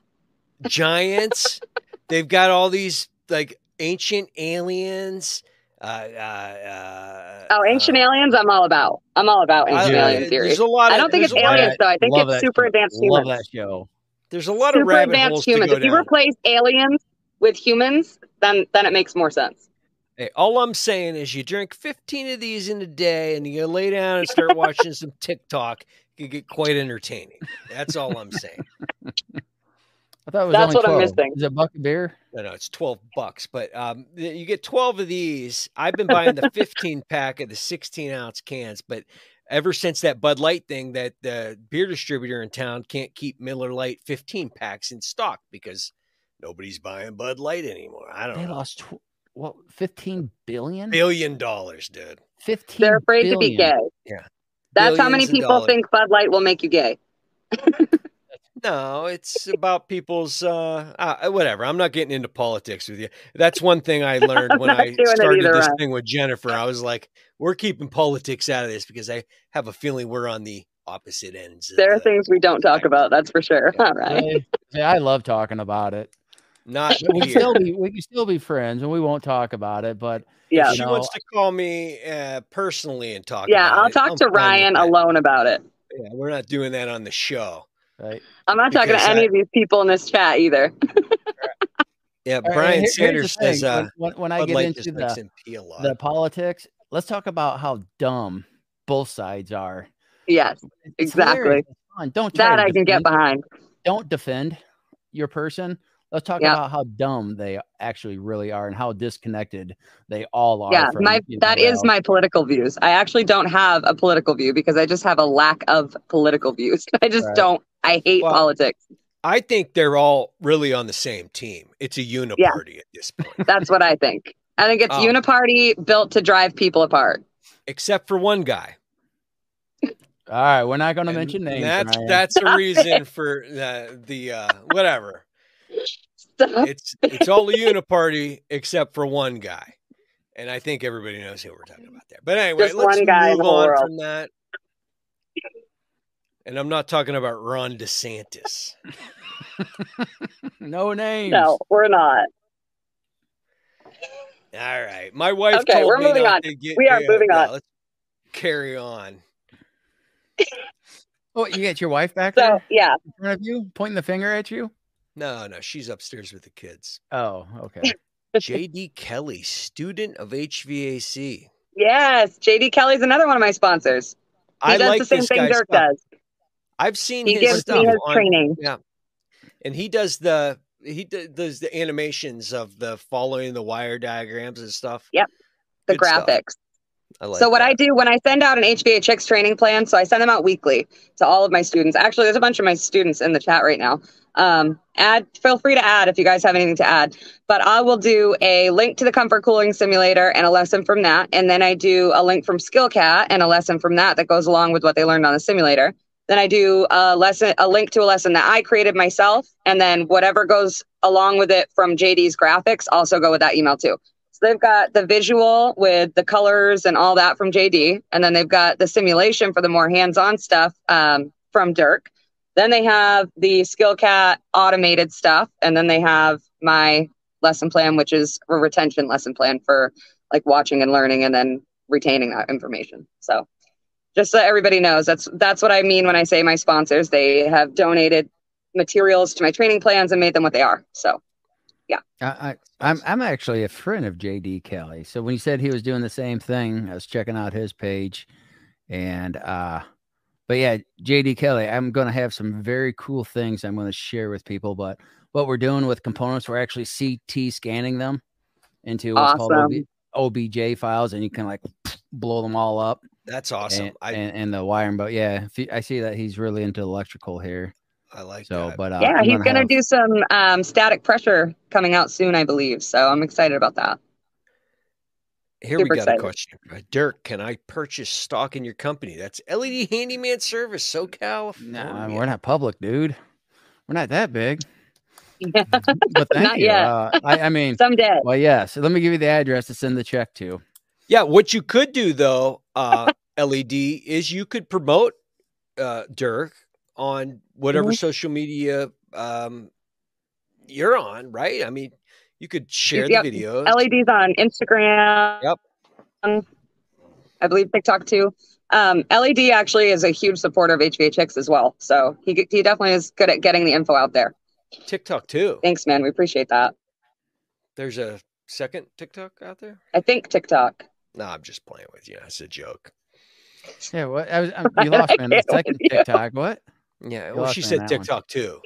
S1: giants. They've got all these like ancient aliens. Uh, uh, uh,
S2: Oh, ancient
S1: uh,
S2: aliens, I'm all about. I'm all about ancient
S3: Yeah,
S2: alien theory.
S1: There's a lot. Of,
S2: I don't think it's
S1: of-
S2: aliens though. I think
S3: Love
S2: it's super advanced
S3: Love that show.
S1: There's a lot of
S2: Super
S1: rabbit
S2: advanced
S1: holes to
S2: humans.
S1: go
S2: If you replace aliens with humans, then then it makes more sense.
S1: Hey, all I'm saying is you drink 15 of these in a day and you lay down and start watching some TikTok. It can get quite entertaining. That's all I'm saying.
S3: I thought it was
S2: That's
S3: only
S2: what I'm
S3: 12.
S2: missing.
S3: Is it a buck of beer?
S1: No, no, it's 12 bucks, but um, you get 12 of these. I've been buying the 15 pack of the 16 ounce cans, but ever since that Bud Light thing, that the beer distributor in town can't keep Miller Lite 15 packs in stock because nobody's buying Bud Light anymore. I don't
S3: They
S1: know.
S3: lost tw- what 15 billion?
S1: Billion dollars, dude.
S3: 15
S2: They're afraid to be gay.
S1: Yeah.
S2: That's how many people
S1: dollars.
S2: think Bud Light will make you gay.
S1: No, it's about people's uh, uh whatever. I'm not getting into politics with you. That's one thing I learned when I started this
S2: Ryan.
S1: thing with Jennifer. I was like, we're keeping politics out of this because I have a feeling we're on the opposite ends.
S2: There are
S1: the-
S2: things we don't talk about, that's for sure. All right.
S3: Hey, hey, I love talking about it.
S1: Not
S3: We can
S1: here.
S3: still be we can still be friends and we won't talk about it, but
S2: Yeah.
S1: She
S3: You
S1: wants to call me uh, personally and talk.
S2: Yeah,
S1: about
S2: I'll
S1: it,
S2: talk
S1: I'm
S2: to Ryan alone about it.
S1: Yeah, we're not doing that on the show.
S3: right.
S2: I'm not talking to
S1: Because
S2: any
S1: I-
S2: of these people in this chat either.
S1: Yeah,
S3: All right,
S1: Brian
S3: here-
S1: Sanders
S3: thing,
S1: says uh,
S3: when, when I get
S1: Light
S3: into the,
S1: him pee a lot.
S3: the politics, let's talk about how dumb both sides are.
S2: Yes,
S3: It's
S2: Exactly.
S3: hilarious. It's. Don't
S2: that I can get behind.
S3: Don't defend your person. Let's talk
S2: Yeah.
S3: about how dumb they actually really are and how disconnected they all are.
S2: Yeah,
S3: from,
S2: my
S3: you know,
S2: that is
S3: reality.
S2: my political views. I actually don't have a political view because I just have a lack of political views. I just
S3: Right.
S2: don't. I hate
S1: Well,
S2: politics.
S1: I think they're all really on the same team. It's a uniparty at this point,
S2: That's what I think. I think it's
S1: Oh.
S2: uniparty built to drive people apart.
S1: except for one guy.
S3: All right, we're not going to mention names.
S1: That's
S3: Ryan.
S1: that's a reason for the the uh, whatever.
S2: So,
S1: It's it's all a uniparty except for one guy, and I think everybody knows who we're talking about there. But anyway,
S2: Just
S1: let's
S2: one guy
S1: move on
S2: world.
S1: from that. And I'm not talking about Ron DeSantis.
S3: no names.
S2: no, we're not.
S1: All right, my wife
S2: Okay,
S1: told
S2: we're
S1: me
S2: moving on.
S1: get.
S2: We are
S1: yeah,
S2: moving
S1: yeah,
S2: on.
S1: Let's carry on.
S3: Oh, you get your wife back
S2: So
S3: there
S2: yeah,
S3: in front of you, pointing the finger at you?
S1: No, no, she's upstairs with the kids.
S3: Oh, okay.
S1: JD Kelly, student of HVAC.
S2: yes. JD Kelly's another one of my sponsors. He
S1: I
S2: does
S1: like
S2: the same thing Dirk
S1: stuff.
S2: does.
S1: I've seen
S2: He
S1: his
S2: gives
S1: stuff
S2: me his
S1: on,
S2: training.
S1: Yeah, and he does the he d- does the animations of the following the wire diagrams and stuff.
S2: Yep, The
S1: Good
S2: graphics.
S1: I like
S2: so what I do when I send out an HVACX training plan, so I send them out weekly to all of my students. Actually, there's a bunch of my students in the chat right now. Um, add, feel free to add if you guys have anything to add. But I will do a link to the comfort cooling simulator and a lesson from that, and then I do a link from SkillCat and a lesson from that that goes along with what they learned on the simulator. Then I do a lesson, a link to a lesson that I created myself, and then whatever goes along with it from JD's graphics also go with that email too. They've got the visual with the colors and all that from JD, and then they've got the simulation for the more hands-on stuff um, from Dirk. Then they have the SkillCat automated stuff, and then they have my lesson plan, which is a retention lesson plan for like watching and learning, and then retaining that information. So just so everybody knows, that's that's what I mean when I say my sponsors. They have donated materials to my training plans and made them what they are. So
S3: I, I, I'm I'm actually a friend of JD Kelly. So when he said he was doing the same thing, I was checking out his page, and uh, but yeah, JD Kelly, I'm going to have some very cool things I'm going to share with people. But what we're doing with components, we're actually CT scanning them into what's called OB, OBJ files, and you can like blow them all up
S1: That's awesome.
S3: and,
S1: I
S3: and, and the wiring. But yeah, I see that he's really into electrical here.
S1: I like
S3: So,
S1: that.
S3: but uh,
S2: yeah,
S3: I'm
S2: he's gonna
S3: have-
S2: do some um, static pressure coming out soon, I believe. So I'm excited about that.
S1: Here we
S2: super
S1: got
S2: excited.
S1: a question. Uh, Dirk, can I purchase stock in your company? That's LED Handyman Service, SoCal.
S3: Nah, we're not public, dude. We're not that big.
S2: Yeah.
S3: But thank
S2: Not
S3: you.
S2: yet.
S3: Uh, I, I mean,
S2: Someday.
S3: well, yeah. So let me give you the address to send the check to.
S1: Yeah, what you could do though, uh, LED, is you could promote uh, Dirk on whatever
S2: Mm-hmm.
S1: social media um, you're on, right? I mean, you could share
S2: Yep.
S1: the videos.
S2: LEDs on Instagram.
S1: Yep.
S2: Um, I believe TikTok too. Um, LED actually is a huge supporter of HVHX as well. So he, he definitely is good at getting the info out there.
S1: TikTok too.
S2: Thanks, man. We appreciate that.
S1: There's a second TikTok out there.
S2: I think TikTok.
S1: No, I'm just playing with you. It's a joke.
S3: Yeah. What? I was. I, you lost me on the second. TikTok. What?
S1: Yeah,
S3: You
S1: well, she said
S3: that one.
S1: TikTok too,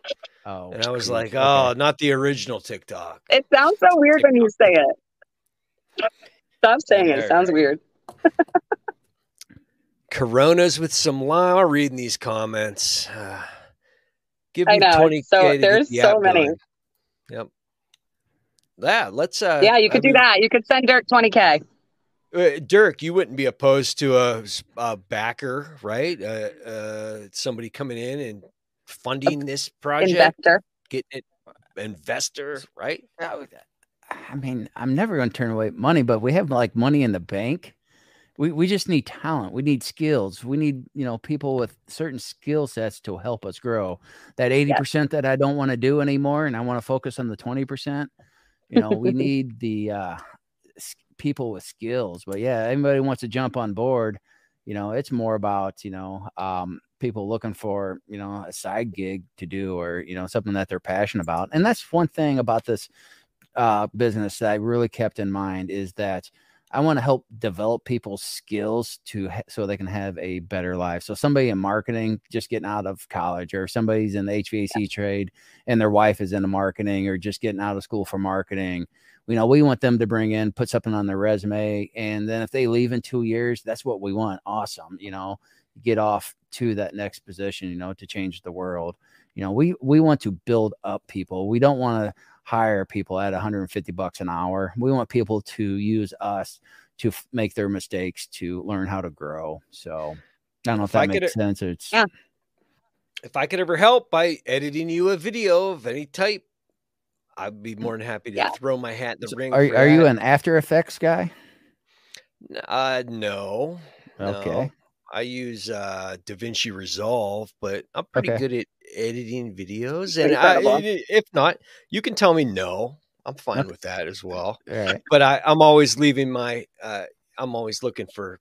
S3: Oh.
S1: and I was
S3: geez,
S1: like,
S3: okay.
S1: "Oh, not the original TikTok."
S2: It sounds so weird when you say it. Stop saying it. It sounds weird.
S1: Coronas with some lime. I'm reading these comments. Uh, give
S2: I
S1: me
S2: know,
S1: twenty.
S2: so there's so many.
S1: Yep. Yeah, let's. Uh,
S2: yeah, you
S1: I
S2: could do
S1: mean,
S2: that. You could send Dirk 20K.
S1: Uh, Dirk, you wouldn't be opposed to a backer, right? Uh, uh, somebody coming in and funding this project,
S2: Investor.
S1: getting it, investor, right?
S3: I mean, I'm never going to turn away money, but we have like money in the bank. We we just need talent. We need skills. We need you know people with certain skill sets to help us grow. That eighty percent that I don't want to do anymore, and I want to focus on the twenty percent. You know, we need the uh, people with skills. But yeah, anybody wants to jump on board. You know, it's more about you know um, people looking for you know a side gig to do or you know something that they're passionate about. And that's one thing about this uh, business that I really kept in mind is that I want to help develop people's skills to ha- so they can have a better life. So somebody in marketing just getting out of college, or somebody's in the HVAC yeah. trade and their wife is into marketing, or just getting out of school for marketing. You know, we want them to bring in, put something on their resume, and then if they leave in two years, that's what we want. Awesome, you know, get off to that next position. You know, to change the world. You know, we we want to build up people. We don't want to hire people at 150 bucks an hour. We want people to use us to f- make their mistakes to learn how to grow. So I don't know if, if that I makes sense. It's
S2: yeah.
S1: If I could ever help by editing you a video of any type, I'd be more than happy to yeah. throw my hat in the so ring.
S3: Are, are you an After Effects guy?
S1: Uh, no.
S3: Okay. No.
S1: I use uh DaVinci Resolve, but I'm pretty okay. good at editing videos. And I, if not, you can tell me no. I'm fine okay. with that as well.
S3: Right.
S1: But I, I'm always leaving my. Uh, I'm always looking for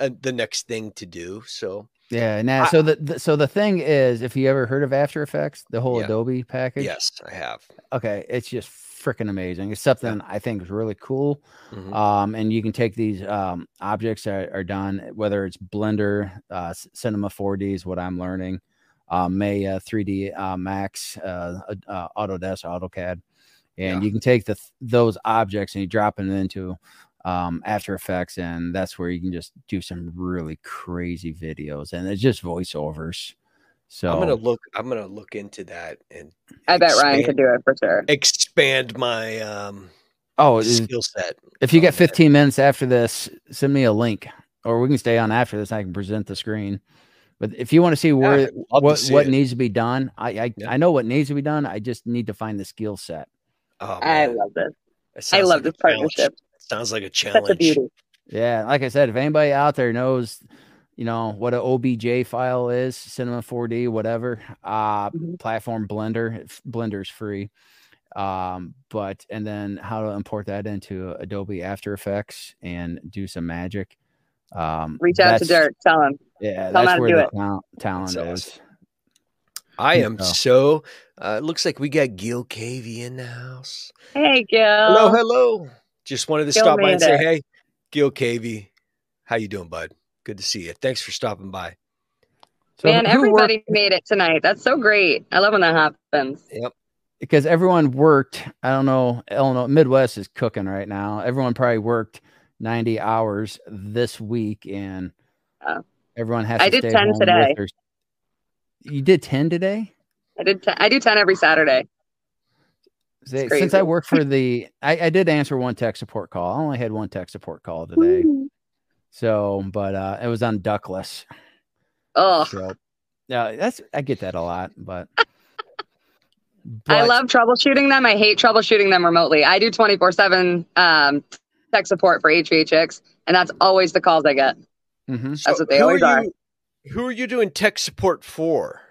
S1: uh, the next thing to do. So
S3: yeah. Now, I, so the, the, so the thing is, if you ever heard of After Effects, the whole yeah. Adobe package.
S1: Yes, I have.
S3: Okay, it's just freaking amazing. It's something I think is really cool. Mm-hmm. Um, and you can take these um, objects that are done, whether it's Blender, uh, Cinema 4D is what I'm learning, uh, Maya 3D uh, Max, uh, uh, Autodesk, AutoCAD, and yeah. you can take the those objects and you drop them into um, After Effects, and that's where you can just do some really crazy videos, and it's just voiceovers. So
S1: I'm gonna look. I'm gonna look into that, and
S2: I bet Ryan could do it for sure.
S1: Expand my um
S3: oh
S1: skill set.
S3: If you get 15 that. minutes after this, send me a link, or we can stay on after this. I can present the screen. But if you want to see where yeah, what see what it. needs to be done, I I, yeah. I know what needs to be done. I just need to find the skill set.
S2: Oh, I love this. I love like this partnership.
S1: Sounds like a challenge. A.
S3: Yeah, like I said, if anybody out there knows you know what an obj file is cinema 4d whatever uh mm-hmm. platform blender blender's free um but and then how to import that into adobe after effects and do some magic um
S2: reach out to Dirk tell him
S3: yeah tell that's where the talent, talent is
S1: I am so. Uh, looks like we got Gil Cavey in the house.
S2: Hey, Gil.
S1: Hello, hello. Just wanted to Gil stop by and say, hey, Gil Cavey, how you doing, bud? Good to see you. Thanks for stopping by.
S2: So Man, everybody worked? made it tonight. That's so great. I love when that happens.
S1: Yep.
S3: Because everyone worked. I don't know. Illinois Midwest is cooking right now. Everyone probably worked 90 hours this week, and oh. everyone has. I
S2: did 10 today.
S3: You did 10 today.
S2: I did. 10, I do 10 every Saturday.
S3: Since I work for the, I, I, did answer one tech support call. I only had one tech support call today. Ooh. So, but uh, it was on ductless.
S2: Oh,
S3: so, yeah, that's I get that a lot, but,
S2: but I love troubleshooting them. I hate troubleshooting them remotely. I do twenty four seven um, tech support for HVACX, and that's always the calls I get. Mm-hmm. That's so what they always are,
S1: you, are. Who are you doing tech support for?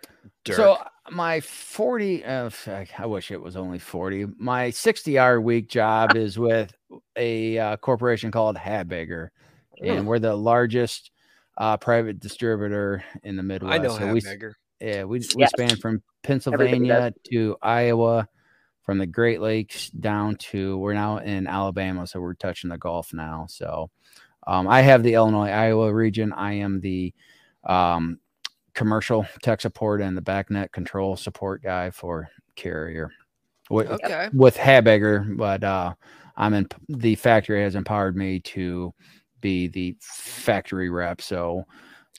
S1: Dirk?
S3: So my 40 uh, i wish it was only 40 my 60 hour week job is with a uh, corporation called Habegger and we're the largest uh, private distributor in the Midwest.
S1: I know
S3: so
S1: we,
S3: yeah, we, we yes. span from Pennsylvania to Iowa, from the Great Lakes down to we're now in Alabama, so we're touching the Gulf now. So um, I have the Illinois Iowa region. I am the um, commercial tech support and the BACnet control support guy for Carrier. With,
S1: okay.
S3: with Habegger, but uh, I'm in the factory has empowered me to be the factory rep. So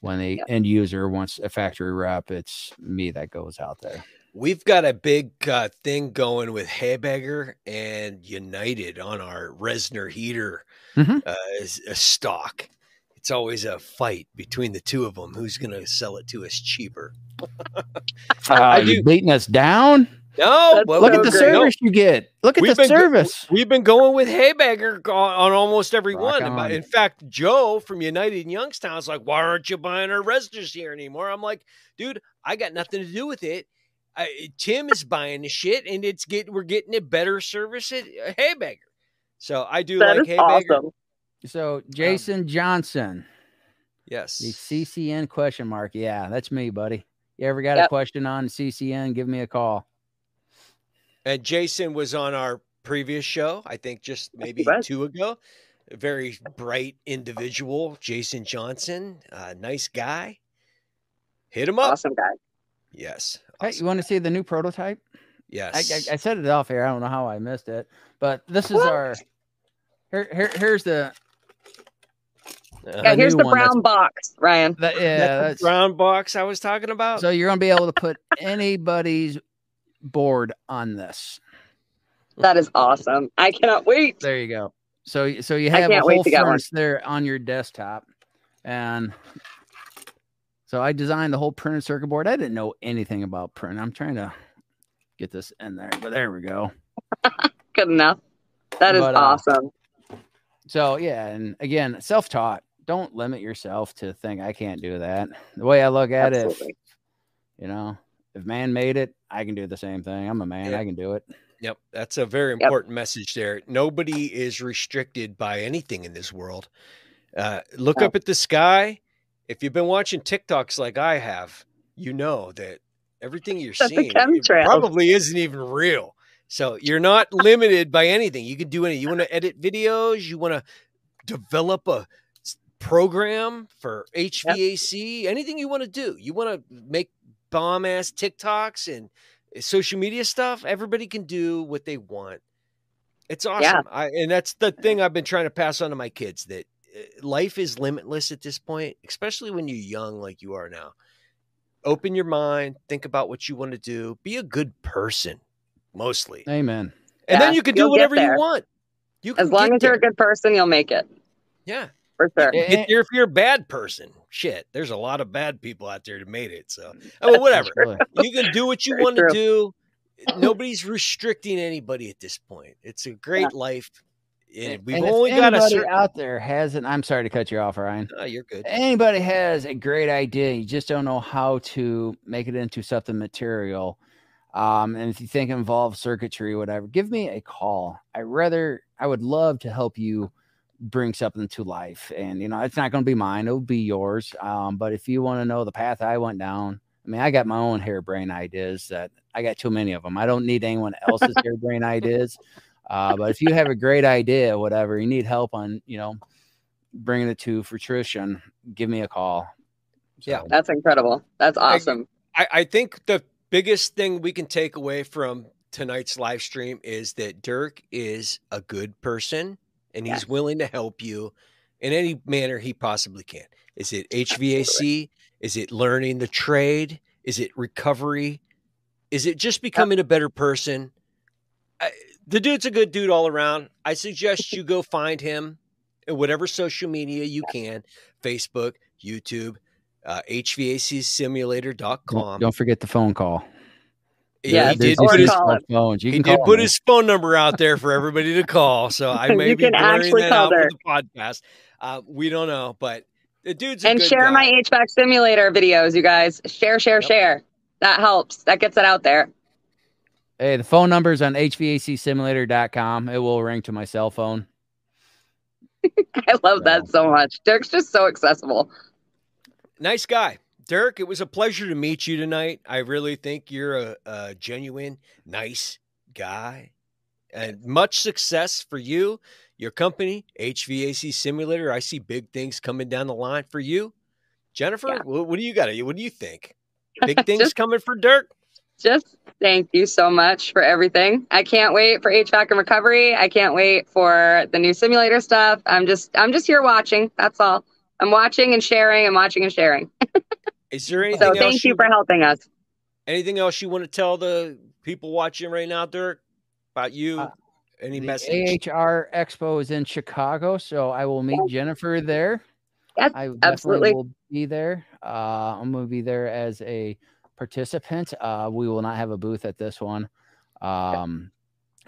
S3: when the yep. end user wants a factory rep, it's me that goes out there.
S1: We've got a big uh, thing going with Habegger and United on our Reznor heater mm-hmm. uh, stock. It's always a fight between the two of them. Who's going to sell it to us cheaper?
S3: uh, you beating us down?
S1: No,
S3: well, look at the service no. you get. Look at we've the service.
S1: we've been going with Habegger on, almost every Rock one. On. In fact, Joe from United in Youngstown is like, "Why aren't you buying our Reznors here anymore?" I'm like, "Dude, I got nothing to do with it. I, Tim is buying the shit, and it's get we're getting a better service at Habegger. So I do that like Habegger. Awesome.
S3: So Jason um, Johnson,
S1: yes,
S3: the CCN question mark. Yeah, that's me, buddy. You ever got yep. a question on CCN? Give me a call.
S1: And Jason was on our previous show. I think just maybe two ago. A very bright individual, Jason Johnson, uh, nice guy. Hit him up.
S2: Awesome guy.
S1: Yes.
S3: Hey, you want to see the new prototype?
S1: Yes.
S3: I, I, I said it off here. I don't know how I missed it, but this is what? our. Here, here, here's the.
S2: Uh, yeah, here's the brown box, Ryan.
S3: That, yeah, that's,
S1: that's brown box I was talking about.
S3: So you're gonna be able to put anybody's board on this.
S2: That is awesome. I cannot wait.
S3: There you go. So, so you have a whole furnace there on your desktop, and so I designed the whole printed circuit board. I didn't know anything about print. I'm trying to get this in there, but there we go.
S2: Good enough. That is but, uh, awesome.
S3: So yeah, and again, self-taught. Don't limit yourself to think I can't do that. The way I look at Absolutely. it, you know, if man made it, I can do the same thing. I'm a man. Yeah. I can do it.
S1: Yep, that's a very important yep. message there. Nobody is restricted by anything in this world. Uh, look oh. up at the sky. If you've been watching TikToks like I have, you know that everything you're that's seeing probably isn't even real. So you're not limited by anything. You can do anything. You want to edit videos. You want to develop a program for HVAC. Yep. Anything you want to do. You want to make bomb ass TikToks and social media stuff, everybody can do what they want. It's awesome. Yeah. I, and that's the thing I've been trying to pass on to my kids that eh, life is limitless at this point, especially when you're young like you are now. Open your mind, think about what you want to do, be a good person mostly.
S3: Amen.
S1: And yeah, then you can do whatever you want. You
S2: as long as you're a good person, you'll make it.
S1: Yeah.
S2: For sure.
S1: If you're, if you're a bad person, shit, there's a lot of bad people out there that made it. So, I mean, whatever. you can do what you want to do. Nobody's restricting anybody at this point. It's a great yeah. life. And we've and only got a certain...
S3: out there has an. I'm sorry to cut you off, Ryan.
S1: Oh, you're good.
S3: Anybody has a great idea, you just don't know how to make it into something material. Um, and if you think it involves circuitry, whatever, give me a call. I rather, I would love to help you bring something to life. And you know, it's not going to be mine; it'll be yours. Um, but if you want to know the path I went down, I mean, I got my own harebrained ideas that I got too many of them. I don't need anyone else's harebrained ideas. Uh, but if you have a great idea, whatever you need help on, you know, bringing it to fruition, give me a call.
S2: So, yeah, that's incredible. That's awesome.
S1: I, I think the biggest thing we can take away from tonight's live stream is that Dirk is a good person and he's willing to help you in any manner he possibly can. Is it HVAC? Absolutely. Is it learning the trade? Is it recovery? Is it just becoming a better person? I, the dude's a good dude all around. I suggest you go find him in whatever social media you can Facebook, YouTube, uh, HVACsimulator.com.
S3: Don't, don't forget the phone call.
S1: Yeah, he did put his phones. You he did put his phone number out there for everybody to call. So I may be blurring that out for the podcast. Uh, we don't know, but the dude's
S2: and share
S1: guy.
S2: my HVAC simulator videos, you guys. Share, share, yep. share. That helps. That gets it out there.
S3: Hey, the phone number is on HVACsimulator.com. It will ring to my cell phone.
S2: I love so. that so much. Dirk's just so accessible.
S1: Nice guy. Dirk, it was a pleasure to meet you tonight. I really think you're a, a genuine, nice guy. And much success for you, your company, HVAC Simulator. I see big things coming down the line for you. Jennifer, yeah. what, what, do you got? What do you think? Big things just, coming for Dirk?
S2: Just thank you so much for everything. I can't wait for HVAC and recovery. I can't wait for the new simulator stuff. I'm just I'm just here watching. That's all. I'm watching and sharing. I'm watching and sharing.
S1: Is there anything?
S2: So thank you, you for helping us.
S1: Anything else you want to tell the people watching right now, Dirk, about you? Uh, Any
S3: the
S1: message?
S3: AHR Expo is in Chicago, so I will meet Jennifer there.
S2: Yes, I absolutely
S3: will be there. Uh, I'm going to be there as a participant. Uh, we will not have a booth at this one. Um,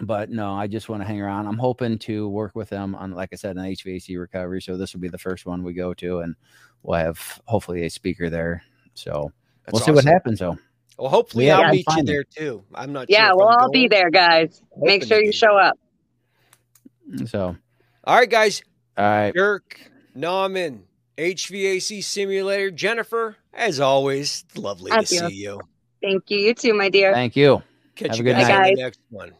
S3: but no, I just want to hang around. I'm hoping to work with them on, like I said, an HVAC recovery. So this will be the first one we go to, and we'll have hopefully a speaker there. So That's we'll awesome. see what happens. though.
S1: well, hopefully yeah, I'll meet you there too. I'm not.
S2: Yeah,
S1: sure
S2: we'll all be there, guys. Make sure you show up.
S3: So,
S1: all right, guys.
S3: All right,
S1: Dirk, Nauman, HVAC simulator, Jennifer. As always, lovely Thank to you. see you.
S2: Thank you. You too, my dear.
S3: Thank you.
S1: Catch Have you guys, guys. in the next one.